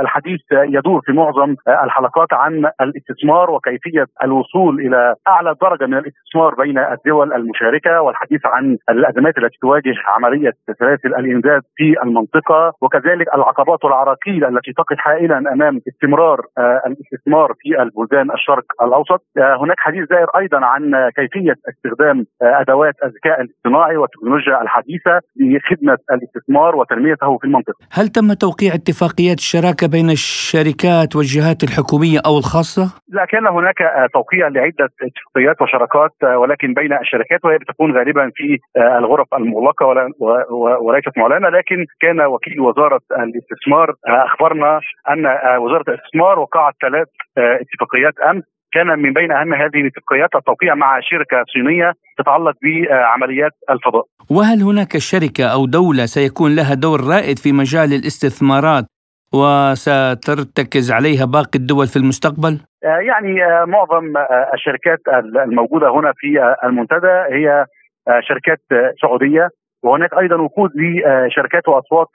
الحديث يدور في معظم الحلقات عن الاستثمار وكيفية الوصول إلى أعلى درجة من الاستثمار بين الدول المشاركة والحديث عن الأزمات التي تواجه عملية سلاسل الامداد في المنطقة وكذلك العقبات والعراقيل التي تقف حائلا أمام استمرار الاستثمار في البلدان الشرق الأوسط هناك حديث دائر أيضا عن كيفية استخدام أدوات الذكاء الاصطناعي والتكنولوجيا الحديثة لخدمة الاستثمار وتنميته في المنطقة. هل تم توقيع اتفاقيات الشراكة بين الشركات والجهات الحكومية أو الخاصة؟ لا كان هناك توقيع لعدة اتفاقيات وشراكات ولكن بين الشركات وهي بتكون غالبا في الغرف المغلقة وليست معلنة لكن كان وكيل وزارة الاستثمار أخبرنا أن وزارة الاستثمار وقعت ثلاث اتفاقيات أمس كان من بين أهم هذه الاتفاقيات التوقيع مع شركة صينية تتعلق بعمليات الفضاء. وهل هناك شركة أو دولة سيكون لها دور رائد في مجال الاستثمارات وسترتكز عليها باقي الدول في المستقبل؟ يعني معظم الشركات الموجودة هنا في المنتدى هي شركات سعودية وهناك أيضا وقود لشركات وأسواق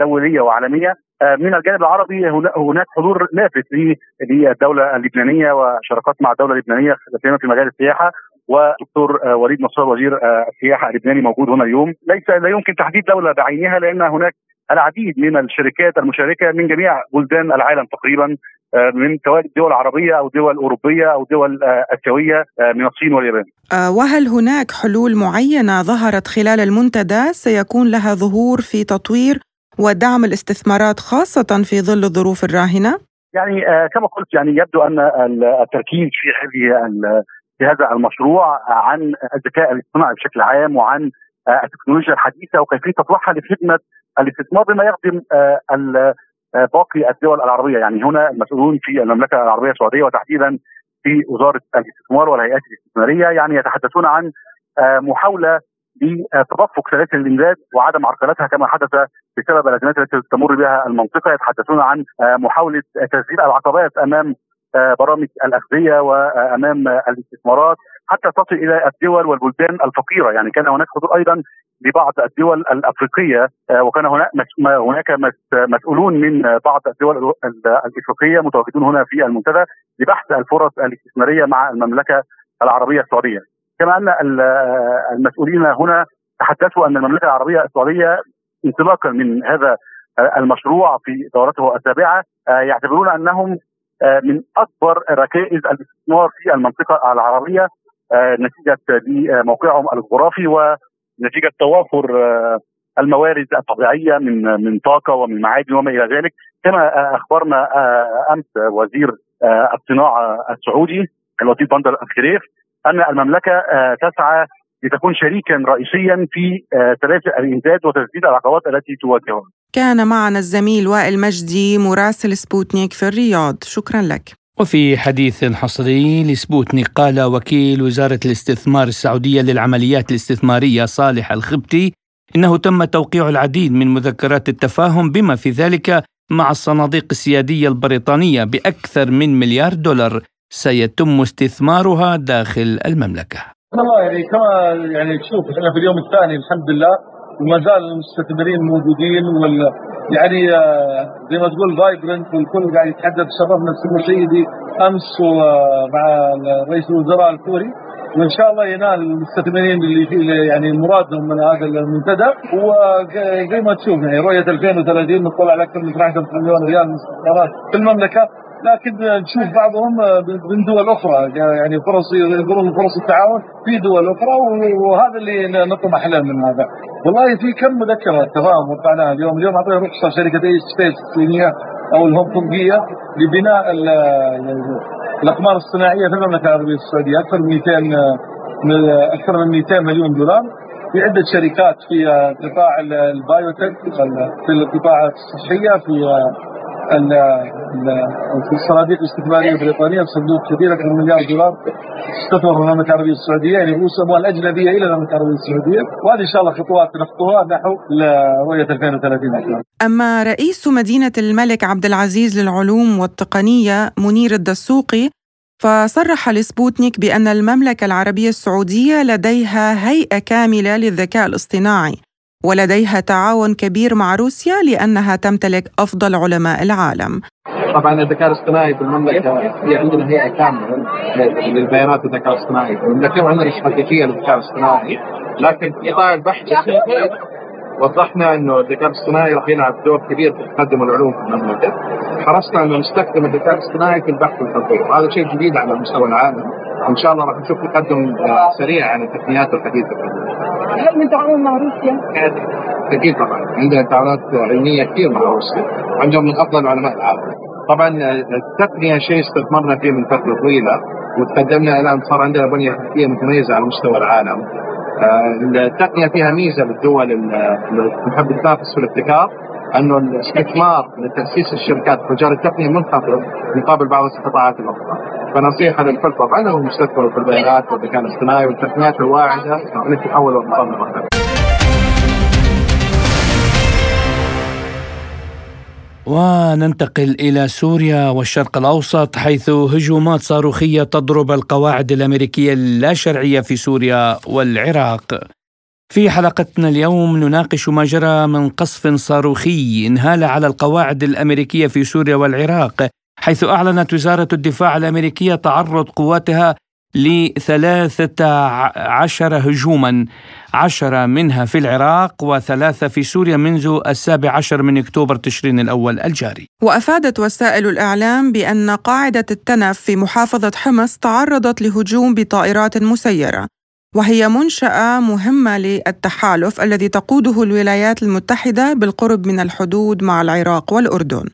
دولية وعالمية من الجانب العربي هناك حضور لافت للدوله اللبنانية وشراكات مع الدولة اللبنانية في مجال السياحة ودكتور وليد نصار وزير السياحة اللبناني موجود هنا اليوم ليس لا يمكن تحديد دولة بعينها لأن هناك العديد من الشركات المشاركة من جميع بلدان العالم تقريبا من سواء الدول العربية أو دول اوروبيه أو دول آسيوية من الصين واليابان. وهل هناك حلول معينة ظهرت خلال المنتدى سيكون لها ظهور في تطوير ودعم الاستثمارات خاصة في ظل الظروف الراهنة؟ يعني كما قلت يعني يبدو أن التركيز في هذه في هذا المشروع عن الذكاء الاصطناعي بشكل عام وعن التكنولوجيا الحديثة وكيفية تطويرها لخدمة الاستثمار بما يخدم باقي الدول العربية يعني هنا المسؤولون في المملكة العربية السعودية وتحديدا في وزارة الاستثمار والهيئات الاستثمارية يعني يتحدثون عن محاولة لتدفق سلاسل الامداد وعدم عرقلتها كما حدث بسبب الازمات التي تمر بها المنطقة يتحدثون عن محاولة تسجيل العقبات أمام برامج الاغذيه وأمام الاستثمارات حتى تصل إلى الدول والبلدان الفقيرة. يعني كان هناك حضور أيضا لبعض الدول الأفريقية وكان هناك هناك مسؤولون من بعض الدول الإفريقية متواجدون هنا في المنتدى لبحث الفرص الاستثمارية مع المملكة العربية السعودية. كما أن المسؤولين هنا تحدثوا أن المملكة العربية السعودية انطلاقا من هذا المشروع في دورته السابعة يعتبرون أنهم من أكبر ركائز الاستثمار في المنطقة العربية نتيجة لموقعهم الجغرافي ونتيجة توافر الموارد الطبيعية من من طاقة ومن معادن وما إلى ذلك. كما أخبرنا أمس وزير الصناعة السعودي اللطيف بندر الخريف أن المملكة تسعى لتكون شريكا رئيسيا في سلاسل الامداد وتسديد العقبات التي تواجهها. كان معنا الزميل وائل مجدي مراسل سبوتنيك في الرياض، شكرا لك. وفي حديث حصري لسبوتنيك قال وكيل وزارة الاستثمار السعودية للعمليات الاستثمارية صالح الخبتي إنه تم توقيع العديد من مذكرات التفاهم بما في ذلك مع الصناديق السيادية البريطانية بأكثر من مليار دولار سيتم استثمارها داخل المملكة. والله يعني كما يعني تشوف إحنا في اليوم الثاني الحمد لله وما زال المستثمرين موجودين وال يعني زي ما تقول فايبرنت والكل قاعد يتحدث. شرفنا السمو سيدي أمس ومع رئيس الوزراء الكوري. وإن شاء الله ينال المستثمرين اللي يعني مرادهم من هذا المنتدى. وزي ما تشوف يعني رؤية 2030 نطلع على أكثر من 12 مليون ريال مستثمرات في المملكة. لكن نشوف بعضهم من دول أخرى. يعني فرص يقولون فرص التعاون في دول أخرى وهذا اللي نطمح له من هذا. والله في كم مذكرة تفاهم وقعناها اليوم، اليوم اعطينا رخصه شركة أي سبيس الصينية أو الهونغ كونغية لبناء الأقمار الصناعية في المملكة العربية السعودية. أكثر من 200 أكثر من 200 مليون دولار. في عدة شركات في قطاع البايوتك في القطاع الصحية في في الصناديق الاستثمارية البريطانية بصندوق كبير أكثر من مليار دولار استثمر في المملكة العربية السعودية يعني رؤوس اموال اجنبيه إلى المملكة العربية السعودية وهذه إن شاء الله خطوات نخطوها نحو رؤيه 2030 أما رئيس مدينة الملك عبد العزيز للعلوم والتقنية منير الدسوقي فصرح لسبوتنيك بأن المملكة العربية السعودية لديها هيئة كاملة للذكاء الاصطناعي. ولديها تعاون كبير مع روسيا لأنها تمتلك أفضل علماء العالم طبعا الذكاء الاصطناعي في المملكة في عندنا هيئة كاملة للبيانات الذكاء الاصطناعي، المملكة عندنا استراتيجيه للذكاء الاصطناعي، لكن في قطاع البحث وضحنا إنه الذكاء الاصطناعي راح يلعب دور كبير في تقدم العلوم في المملكة. حرصنا إنه نستخدم الذكاء الاصطناعي في البحث والتطوير، وهذا شيء جديد على مستوى العالم. إن شاء الله راح نشوف تقدم سريع عن التقنيات الحديثة. هل من تعاون مع روسيا؟ أكيد طبعا، عندنا تعاونات علمية كثير مع روسيا، عندهم من أفضل علماء العالم. طبعا التقنية شيء استثمرنا فيه من فترة طويلة وتقدمنا الآن صار عندنا بنية تحتيه متميزة على مستوى العالم. آه، التقنية فيها ميزة للدول اللي تحب تنافس في الابتكار أنه الاستثمار لتاسيس الشركات في مجال التقنية منخفض مقابل بعض القطاعات الأخرى. فنصيحة للكل طبعا يستثمروا في البيانات والذكاء الاصطناعي والتقنيات الواعدة. التي تحول المصادر وننتقل إلى سوريا والشرق الأوسط حيث هجومات صاروخية تضرب القواعد الأمريكية اللا شرعية في سوريا والعراق. في حلقتنا اليوم نناقش ما جرى من قصف صاروخي انهال على القواعد الأمريكية في سوريا والعراق. حيث أعلنت وزارة الدفاع الأمريكية تعرض قواتها لثلاثة عشر هجوما عشرة منها في العراق وثلاثة في سوريا منذ السابع عشر من أكتوبر تشرين الأول الجاري. وأفادت وسائل الإعلام بأن قاعدة التنف في محافظة حمص تعرضت لهجوم بطائرات مسيرة وهي منشأة مهمة للتحالف الذي تقوده الولايات المتحدة بالقرب من الحدود مع العراق والأردن.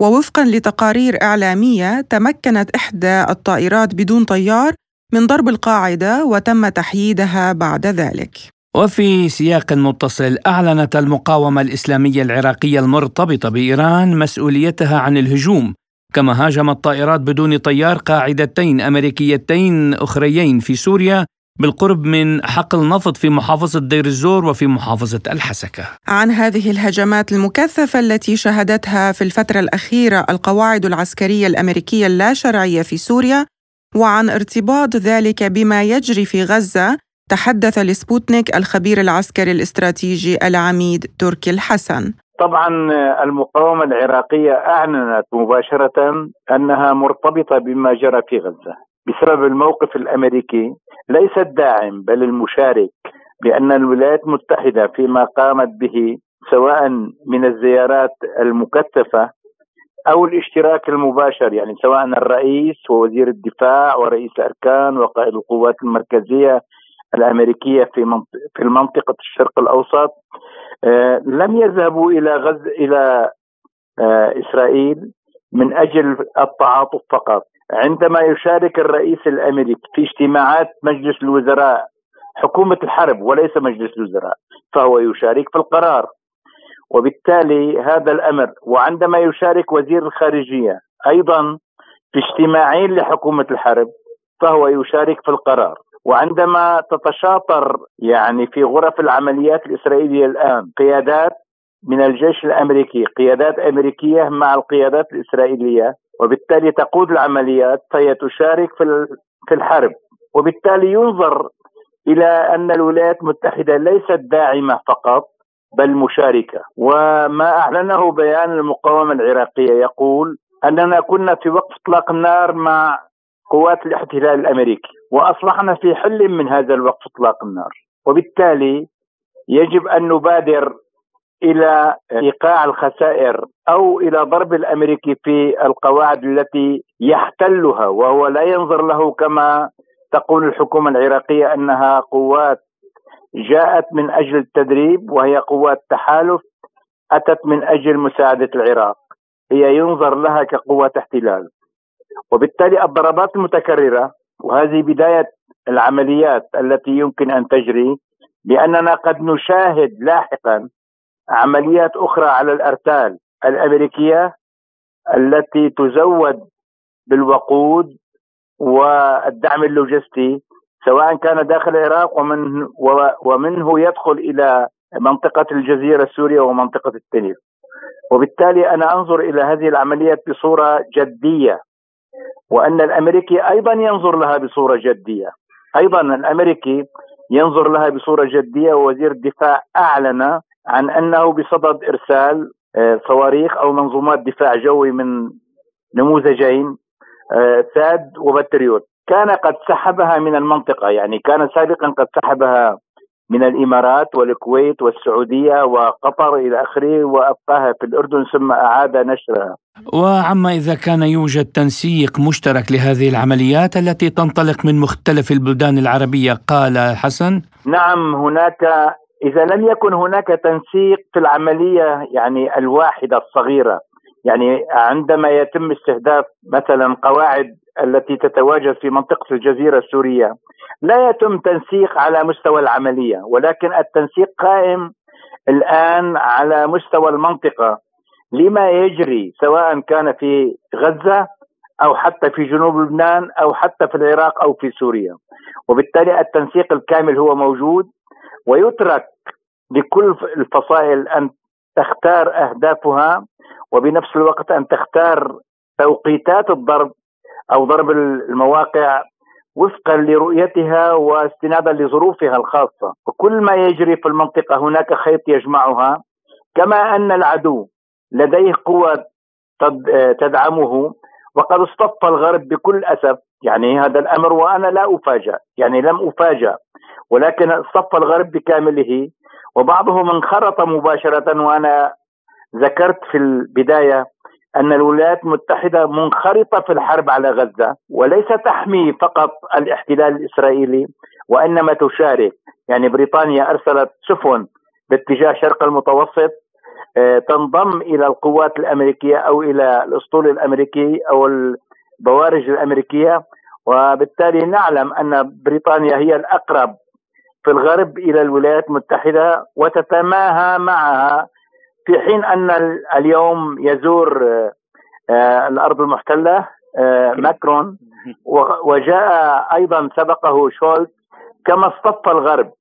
ووفقا لتقارير إعلامية تمكنت إحدى الطائرات بدون طيار من ضرب القاعدة وتم تحييدها بعد ذلك. وفي سياق متصل أعلنت المقاومة الإسلامية العراقية المرتبطة بإيران مسؤوليتها عن الهجوم كما هاجمت طائرات بدون طيار قاعدتين أمريكيتين أخريين في سوريا بالقرب من حقل نفط في محافظة دير الزور وفي محافظة الحسكة. عن هذه الهجمات المكثفة التي شهدتها في الفترة الأخيرة القواعد العسكرية الأمريكية اللا شرعية في سوريا وعن ارتباط ذلك بما يجري في غزة تحدث لسبوتنيك الخبير العسكري الاستراتيجي العميد تركي الحسن. طبعا المقاومة العراقية أعلنت مباشرة أنها مرتبطة بما جرى في غزة بسبب الموقف الأمريكي ليس الداعم بل المشارك بان الولايات المتحدة فيما قامت به سواء من الزيارات المكثفة أو الاشتراك المباشر يعني سواء الرئيس ووزير الدفاع ورئيس الأركان وقائد القوات المركزية الأمريكية في في المنطقة الشرق الأوسط آه، لم يذهبوا إلى غز إلى آه، إسرائيل من أجل التعاطف فقط. عندما يشارك الرئيس الأمريكي في اجتماعات مجلس الوزراء حكومة الحرب وليس مجلس الوزراء فهو يشارك في القرار. وبالتالي هذا الأمر وعندما يشارك وزير الخارجية أيضا في اجتماعين لحكومة الحرب فهو يشارك في القرار. وعندما تتشاطر يعني في غرف العمليات الإسرائيلية الآن قيادات من الجيش الأمريكي قيادات أمريكية مع القيادات الإسرائيلية وبالتالي تقود العمليات فهي تشارك في في الحرب. وبالتالي ينظر إلى أن الولايات المتحدة ليست داعمة فقط بل مشاركة. وما أعلنه بيان المقاومة العراقية يقول أننا كنا في وقف إطلاق النار مع قوات الاحتلال الأمريكي وأصبحنا في حل من هذا الوقف إطلاق النار. وبالتالي يجب أن نبادر إلى إيقاع الخسائر أو إلى ضرب الامريكي في القواعد التي يحتلها وهو لا ينظر له كما تقول الحكومة العراقية أنها قوات جاءت من أجل التدريب وهي قوات تحالف أتت من أجل مساعدة العراق. هي ينظر لها كقوة احتلال. وبالتالي الضربات المتكررة وهذه بداية العمليات التي يمكن أن تجري لاننا قد نشاهد لاحقا عمليات أخرى على الأرتال الأمريكية التي تزود بالوقود والدعم اللوجستي سواء كان داخل العراق ومن ومنه يدخل إلى منطقة الجزيرة السورية ومنطقة التنير وبالتالي أنا أنظر إلى هذه العمليات بصورة جدية وأن الأمريكي أيضا ينظر لها بصورة جدية. أيضا الأمريكي ينظر لها بصورة جدية ووزير الدفاع أعلن عن أنه بصدد إرسال آه، صواريخ أو منظومات دفاع جوي من نموذجين آه، وبتريوت كان قد سحبها من المنطقة يعني كان سابقا قد سحبها من الإمارات والكويت والسعودية وقطر إلى آخره وأبقاها في الأردن ثم أعاد نشرها. وعما إذا كان يوجد تنسيق مشترك لهذه العمليات التي تنطلق من مختلف البلدان العربية قال حسن؟ نعم هناك إذا لم يكن هناك تنسيق في العملية يعني الواحدة الصغيرة يعني عندما يتم استهداف مثلا قواعد التي تتواجد في منطقة الجزيرة السورية لا يتم تنسيق على مستوى العملية ولكن التنسيق قائم الآن على مستوى المنطقة لما يجري سواء كان في غزة أو حتى في جنوب لبنان أو حتى في العراق أو في سوريا. وبالتالي التنسيق الكامل هو موجود ويترك لكل الفصائل أن تختار أهدافها وبنفس الوقت أن تختار توقيتات الضرب أو ضرب المواقع وفقا لرؤيتها واستنادا لظروفها الخاصة. وكل ما يجري في المنطقة هناك خيط يجمعها كما أن العدو لديه قوة تدعمه وقد اصطف الغرب بكل أسف. يعني هذا الأمر وأنا لا أفاجأ يعني لم أفاجأ. ولكن اصطف الغرب بكامله. وبعضهم انخرط مباشرة وأنا ذكرت في البداية أن الولايات المتحدة منخرطة في الحرب على غزة وليس تحمي فقط الاحتلال الإسرائيلي وإنما تشارك. يعني بريطانيا أرسلت سفن باتجاه شرق المتوسط آه، تنضم إلى القوات الأمريكية أو إلى الأسطول الأمريكي أو البوارج الأمريكية. وبالتالي نعلم أن بريطانيا هي الأقرب في الغرب إلى الولايات المتحدة وتتماهى معها في حين أن اليوم يزور آه، الأرض المحتلة آه، ماكرون. وجاء أيضا سبقه شولت كما اصطف الغرب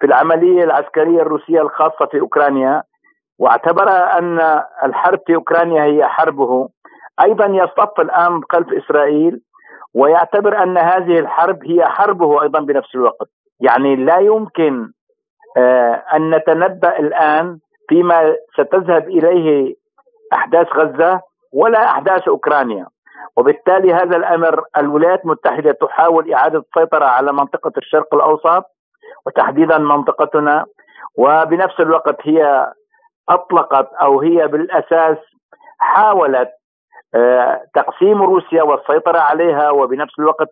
في العملية العسكرية الروسية الخاصة في أوكرانيا. واعتبر أن الحرب في أوكرانيا هي حربه. أيضا يصطف الآن خلف إسرائيل ويعتبر أن هذه الحرب هي حربه أيضا بنفس الوقت. يعني لا يمكن آه، أن نتنبأ الآن فيما ستذهب إليه أحداث غزة ولا أحداث أوكرانيا. وبالتالي هذا الأمر الولايات المتحدة تحاول إعادة السيطرة على منطقة الشرق الأوسط وتحديدا منطقتنا وبنفس الوقت هي أطلقت أو هي بالأساس حاولت تقسيم روسيا والسيطرة عليها وبنفس الوقت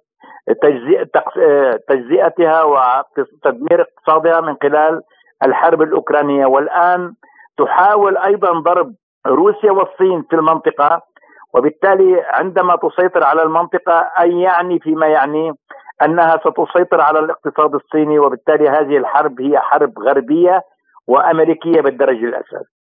تجزئتها وتدمير اقتصادها من خلال الحرب الأوكرانية والآن تحاول أيضا ضرب روسيا والصين في المنطقة وبالتالي عندما تسيطر على المنطقة أي يعني فيما يعني أنها ستسيطر على الاقتصاد الصيني وبالتالي هذه الحرب هي حرب غربية وأمريكية بالدرجة الاساسيه.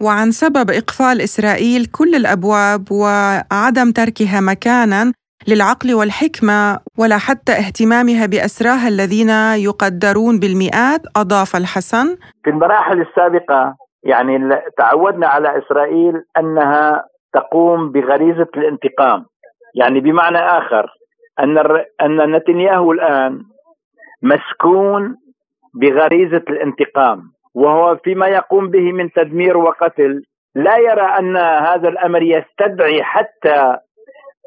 وعن سبب إقفال إسرائيل كل الأبواب وعدم تركها مكانا للعقل والحكمة ولا حتى اهتمامها بأسراها الذين يقدرون بالمئات أضاف الحسن. في المراحل السابقة يعني تعودنا على إسرائيل أنها تقوم بغريزة الانتقام. يعني بمعنى آخر أن أن نتنياهو الآن مسكون بغريزة الانتقام. وهو فيما يقوم به من تدمير وقتل لا يرى أن هذا الأمر يستدعي حتى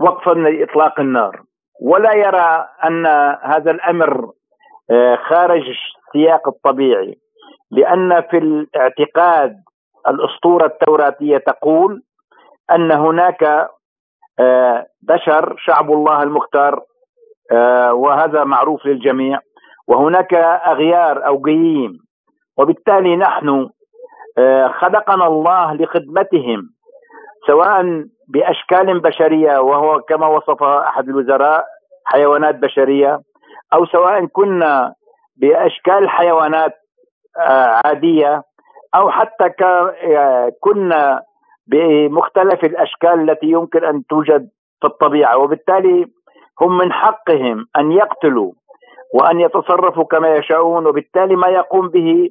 وقفا إطلاق النار ولا يرى أن هذا الأمر آه، خارج السياق الطبيعي لأن في الاعتقاد الأسطورة التوراتية تقول أن هناك آه، بشر شعب الله المختار آه، وهذا معروف للجميع وهناك أغيار أو قييم وبالتالي نحن آه، خلقنا الله لخدمتهم سواء بأشكال بشرية وهو كما وصفها أحد الوزراء حيوانات بشرية أو سواء كنا بأشكال حيوانات آه، عادية أو حتى آه، كنا بمختلف الأشكال التي يمكن أن توجد في الطبيعة. وبالتالي هم من حقهم أن يقتلوا وأن يتصرفوا كما يشاءون وبالتالي ما يقوم به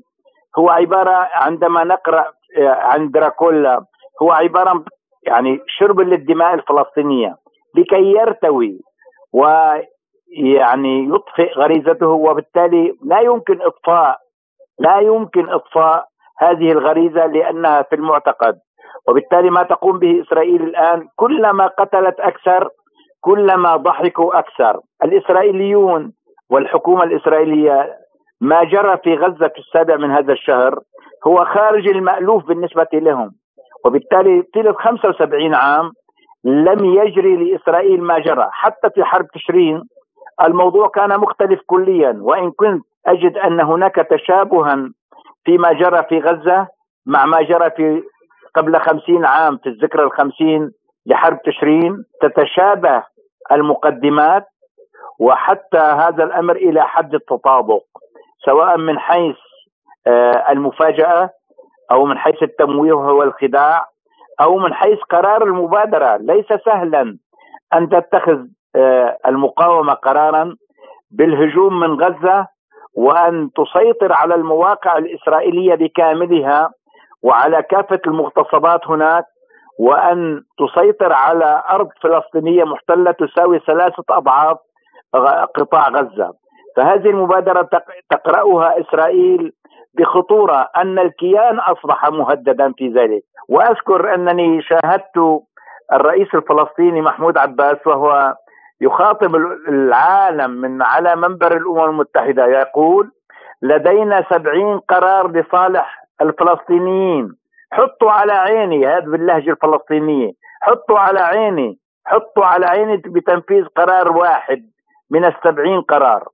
هو عبارة عندما نقرأ آه، عن دراكولا هو عبارة يعني شرب للدماء الفلسطينية لكي يرتوي و يعني يطفئ غريزته وبالتالي لا يمكن إطفاء لا يمكن إطفاء هذه الغريزة لأنها في المعتقد. وبالتالي ما تقوم به إسرائيل الآن كلما قتلت أكثر كلما ضحكوا أكثر. الإسرائيليون والحكومة الإسرائيلية ما جرى في غزة في السابع من هذا الشهر هو خارج المألوف بالنسبة لهم. وبالتالي طيله 75 عام لم يجري لإسرائيل ما جرى. حتى في حرب تشرين الموضوع كان مختلف كليا. وإن كنت أجد أن هناك تشابها فيما جرى في غزة مع ما جرى في قبل خمسين عام في الذكرى الخمسين لحرب تشرين تتشابه المقدمات. وحتى هذا الأمر إلى حد التطابق. سواء من حيث آه، المفاجأة أو من حيث التمويه والخداع أو من حيث قرار المبادرة. ليس سهلا أن تتخذ آه، المقاومة قرارا بالهجوم من غزة وأن تسيطر على المواقع الإسرائيلية بكاملها وعلى كافة المغتصبات هناك وأن تسيطر على أرض فلسطينية محتلة تساوي ثلاثة أضعاف قطاع غزة. فهذه المبادرة تقرأها إسرائيل بخطورة أن الكيان أصبح مهددا في ذلك. وأذكر أنني شاهدت الرئيس الفلسطيني محمود عباس وهو يخاطب العالم من على منبر الأمم المتحدة يقول لدينا سبعين قرار لصالح الفلسطينيين. حطوا على عيني هذا باللهجة الفلسطينيه حطوا على عيني حطوا على عيني بتنفيذ قرار واحد من السبعين قرار.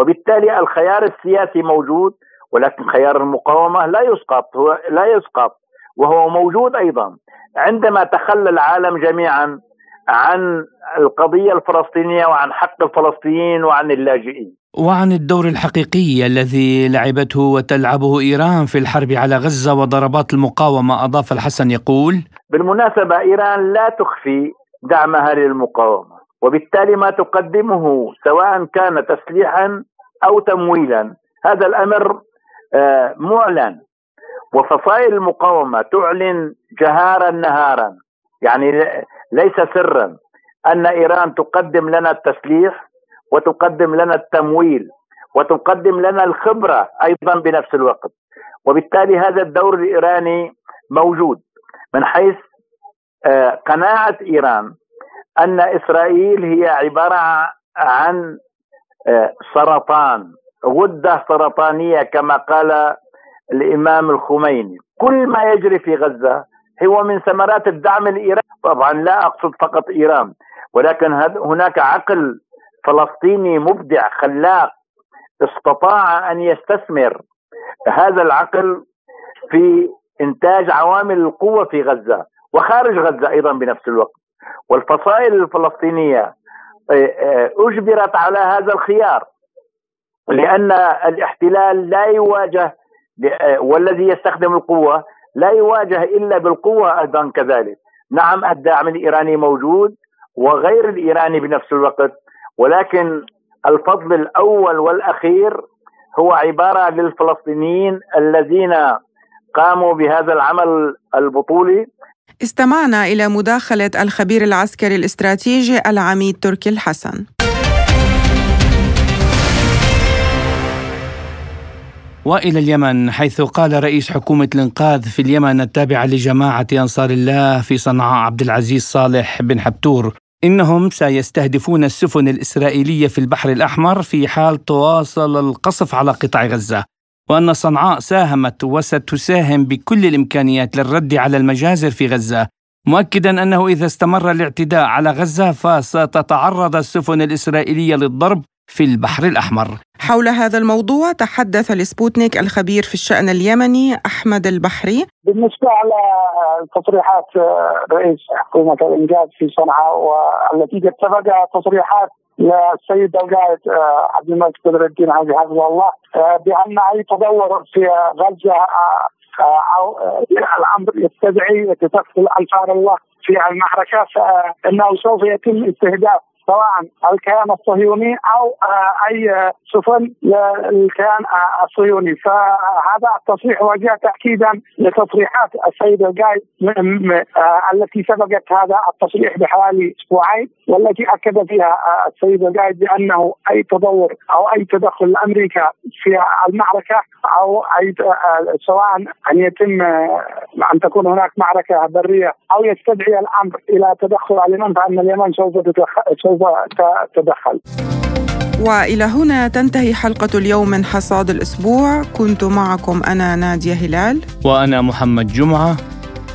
وبالتالي الخيار السياسي موجود ولكن خيار المقاومة لا يسقط هو لا يسقط وهو موجود أيضا. عندما تخلى العالم جميعا عن القضية الفلسطينية وعن حق الفلسطينيين وعن اللاجئين. وعن الدور الحقيقي الذي لعبته وتلعبه إيران في الحرب على غزة وضربات المقاومة أضاف الحسن يقول بالمناسبة إيران لا تخفي دعمها للمقاومة وبالتالي ما تقدمه سواء كان تسليحا أو تمويلا. هذا الأمر آه، معلن. وفصائل المقاومة تعلن جهارا نهارا يعني ليس سرا. أن إيران تقدم لنا التسليح وتقدم لنا التمويل وتقدم لنا الخبرة أيضا بنفس الوقت. وبالتالي هذا الدور الإيراني موجود من حيث آه، قناعة إيران أن إسرائيل هي عبارة عن سرطان غدة سرطانية كما قال الإمام الخميني. كل ما يجري في غزة هو من ثمرات الدعم الايراني طبعا لا أقصد فقط إيران ولكن هناك عقل فلسطيني مبدع خلاق استطاع أن يستثمر هذا العقل في إنتاج عوامل القوة في غزة وخارج غزة أيضا بنفس الوقت. والفصائل الفلسطينية آه، آه، أجبرت على هذا الخيار لأن الاحتلال لا يواجه والذي يستخدم القوة لا يواجه إلا بالقوة أيضا كذلك. نعم الدعم الإيراني موجود وغير الإيراني بنفس الوقت ولكن الفضل الأول والأخير هو عبارة للفلسطينيين الذين قاموا بهذا العمل البطولي. استمعنا إلى مداخلة الخبير العسكري الاستراتيجي العميد تركي الحسن. وإلى اليمن حيث قال رئيس حكومة الإنقاذ في اليمن التابعه لجماعة أنصار الله في صنعاء عبد العزيز صالح بن حبتور إنهم سيستهدفون السفن الإسرائيلية في البحر الأحمر في حال تواصل القصف على قطاع غزة. وأن صنعاء ساهمت وستساهم بكل الإمكانيات للرد على المجازر في غزة مؤكدا أنه إذا استمر الاعتداء على غزة فستتعرض السفن الإسرائيلية للضرب في البحر الأحمر. حول هذا الموضوع تحدث لسبوتنيك الخبير في الشأن اليمني أحمد البحري. بالنسبة على تصريحات رئيس حكومة الإنجاز في صنعاء والتي قد سبق تصريحات للسيد القائد عبد الملك بدر الدين علي حفظه الله بأن أي تطور في غزة أو الأمر يستدعي تدخل أنصار الله في المعركة فإنه سوف يتم استهداف سواء الكيان الصهيوني أو أي سفن للكيان الصهيوني. فهذا التصريح وجاء تأكيدا لتصريحات السيد القايد التي سبقت هذا التصريح بحوالي أسبوعين والتي أكد فيها السيد القايد بأنه أي تطور أو أي تدخل لأمريكا في المعركة أو أي سواء أن يتم أن تكون هناك معركة برية أو يستدعي الأمر إلى تدخل اليمن فأن اليمن سوف سوف تتدخل. وإلى هنا تنتهي حلقة اليوم من حصاد الأسبوع. كنت معكم أنا نادية هلال. وأنا محمد جمعة.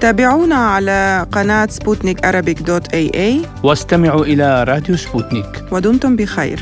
تابعونا على قناة سبوتنيك dot AE. واستمعوا إلى راديو سبوتنيك. ودمتم بخير.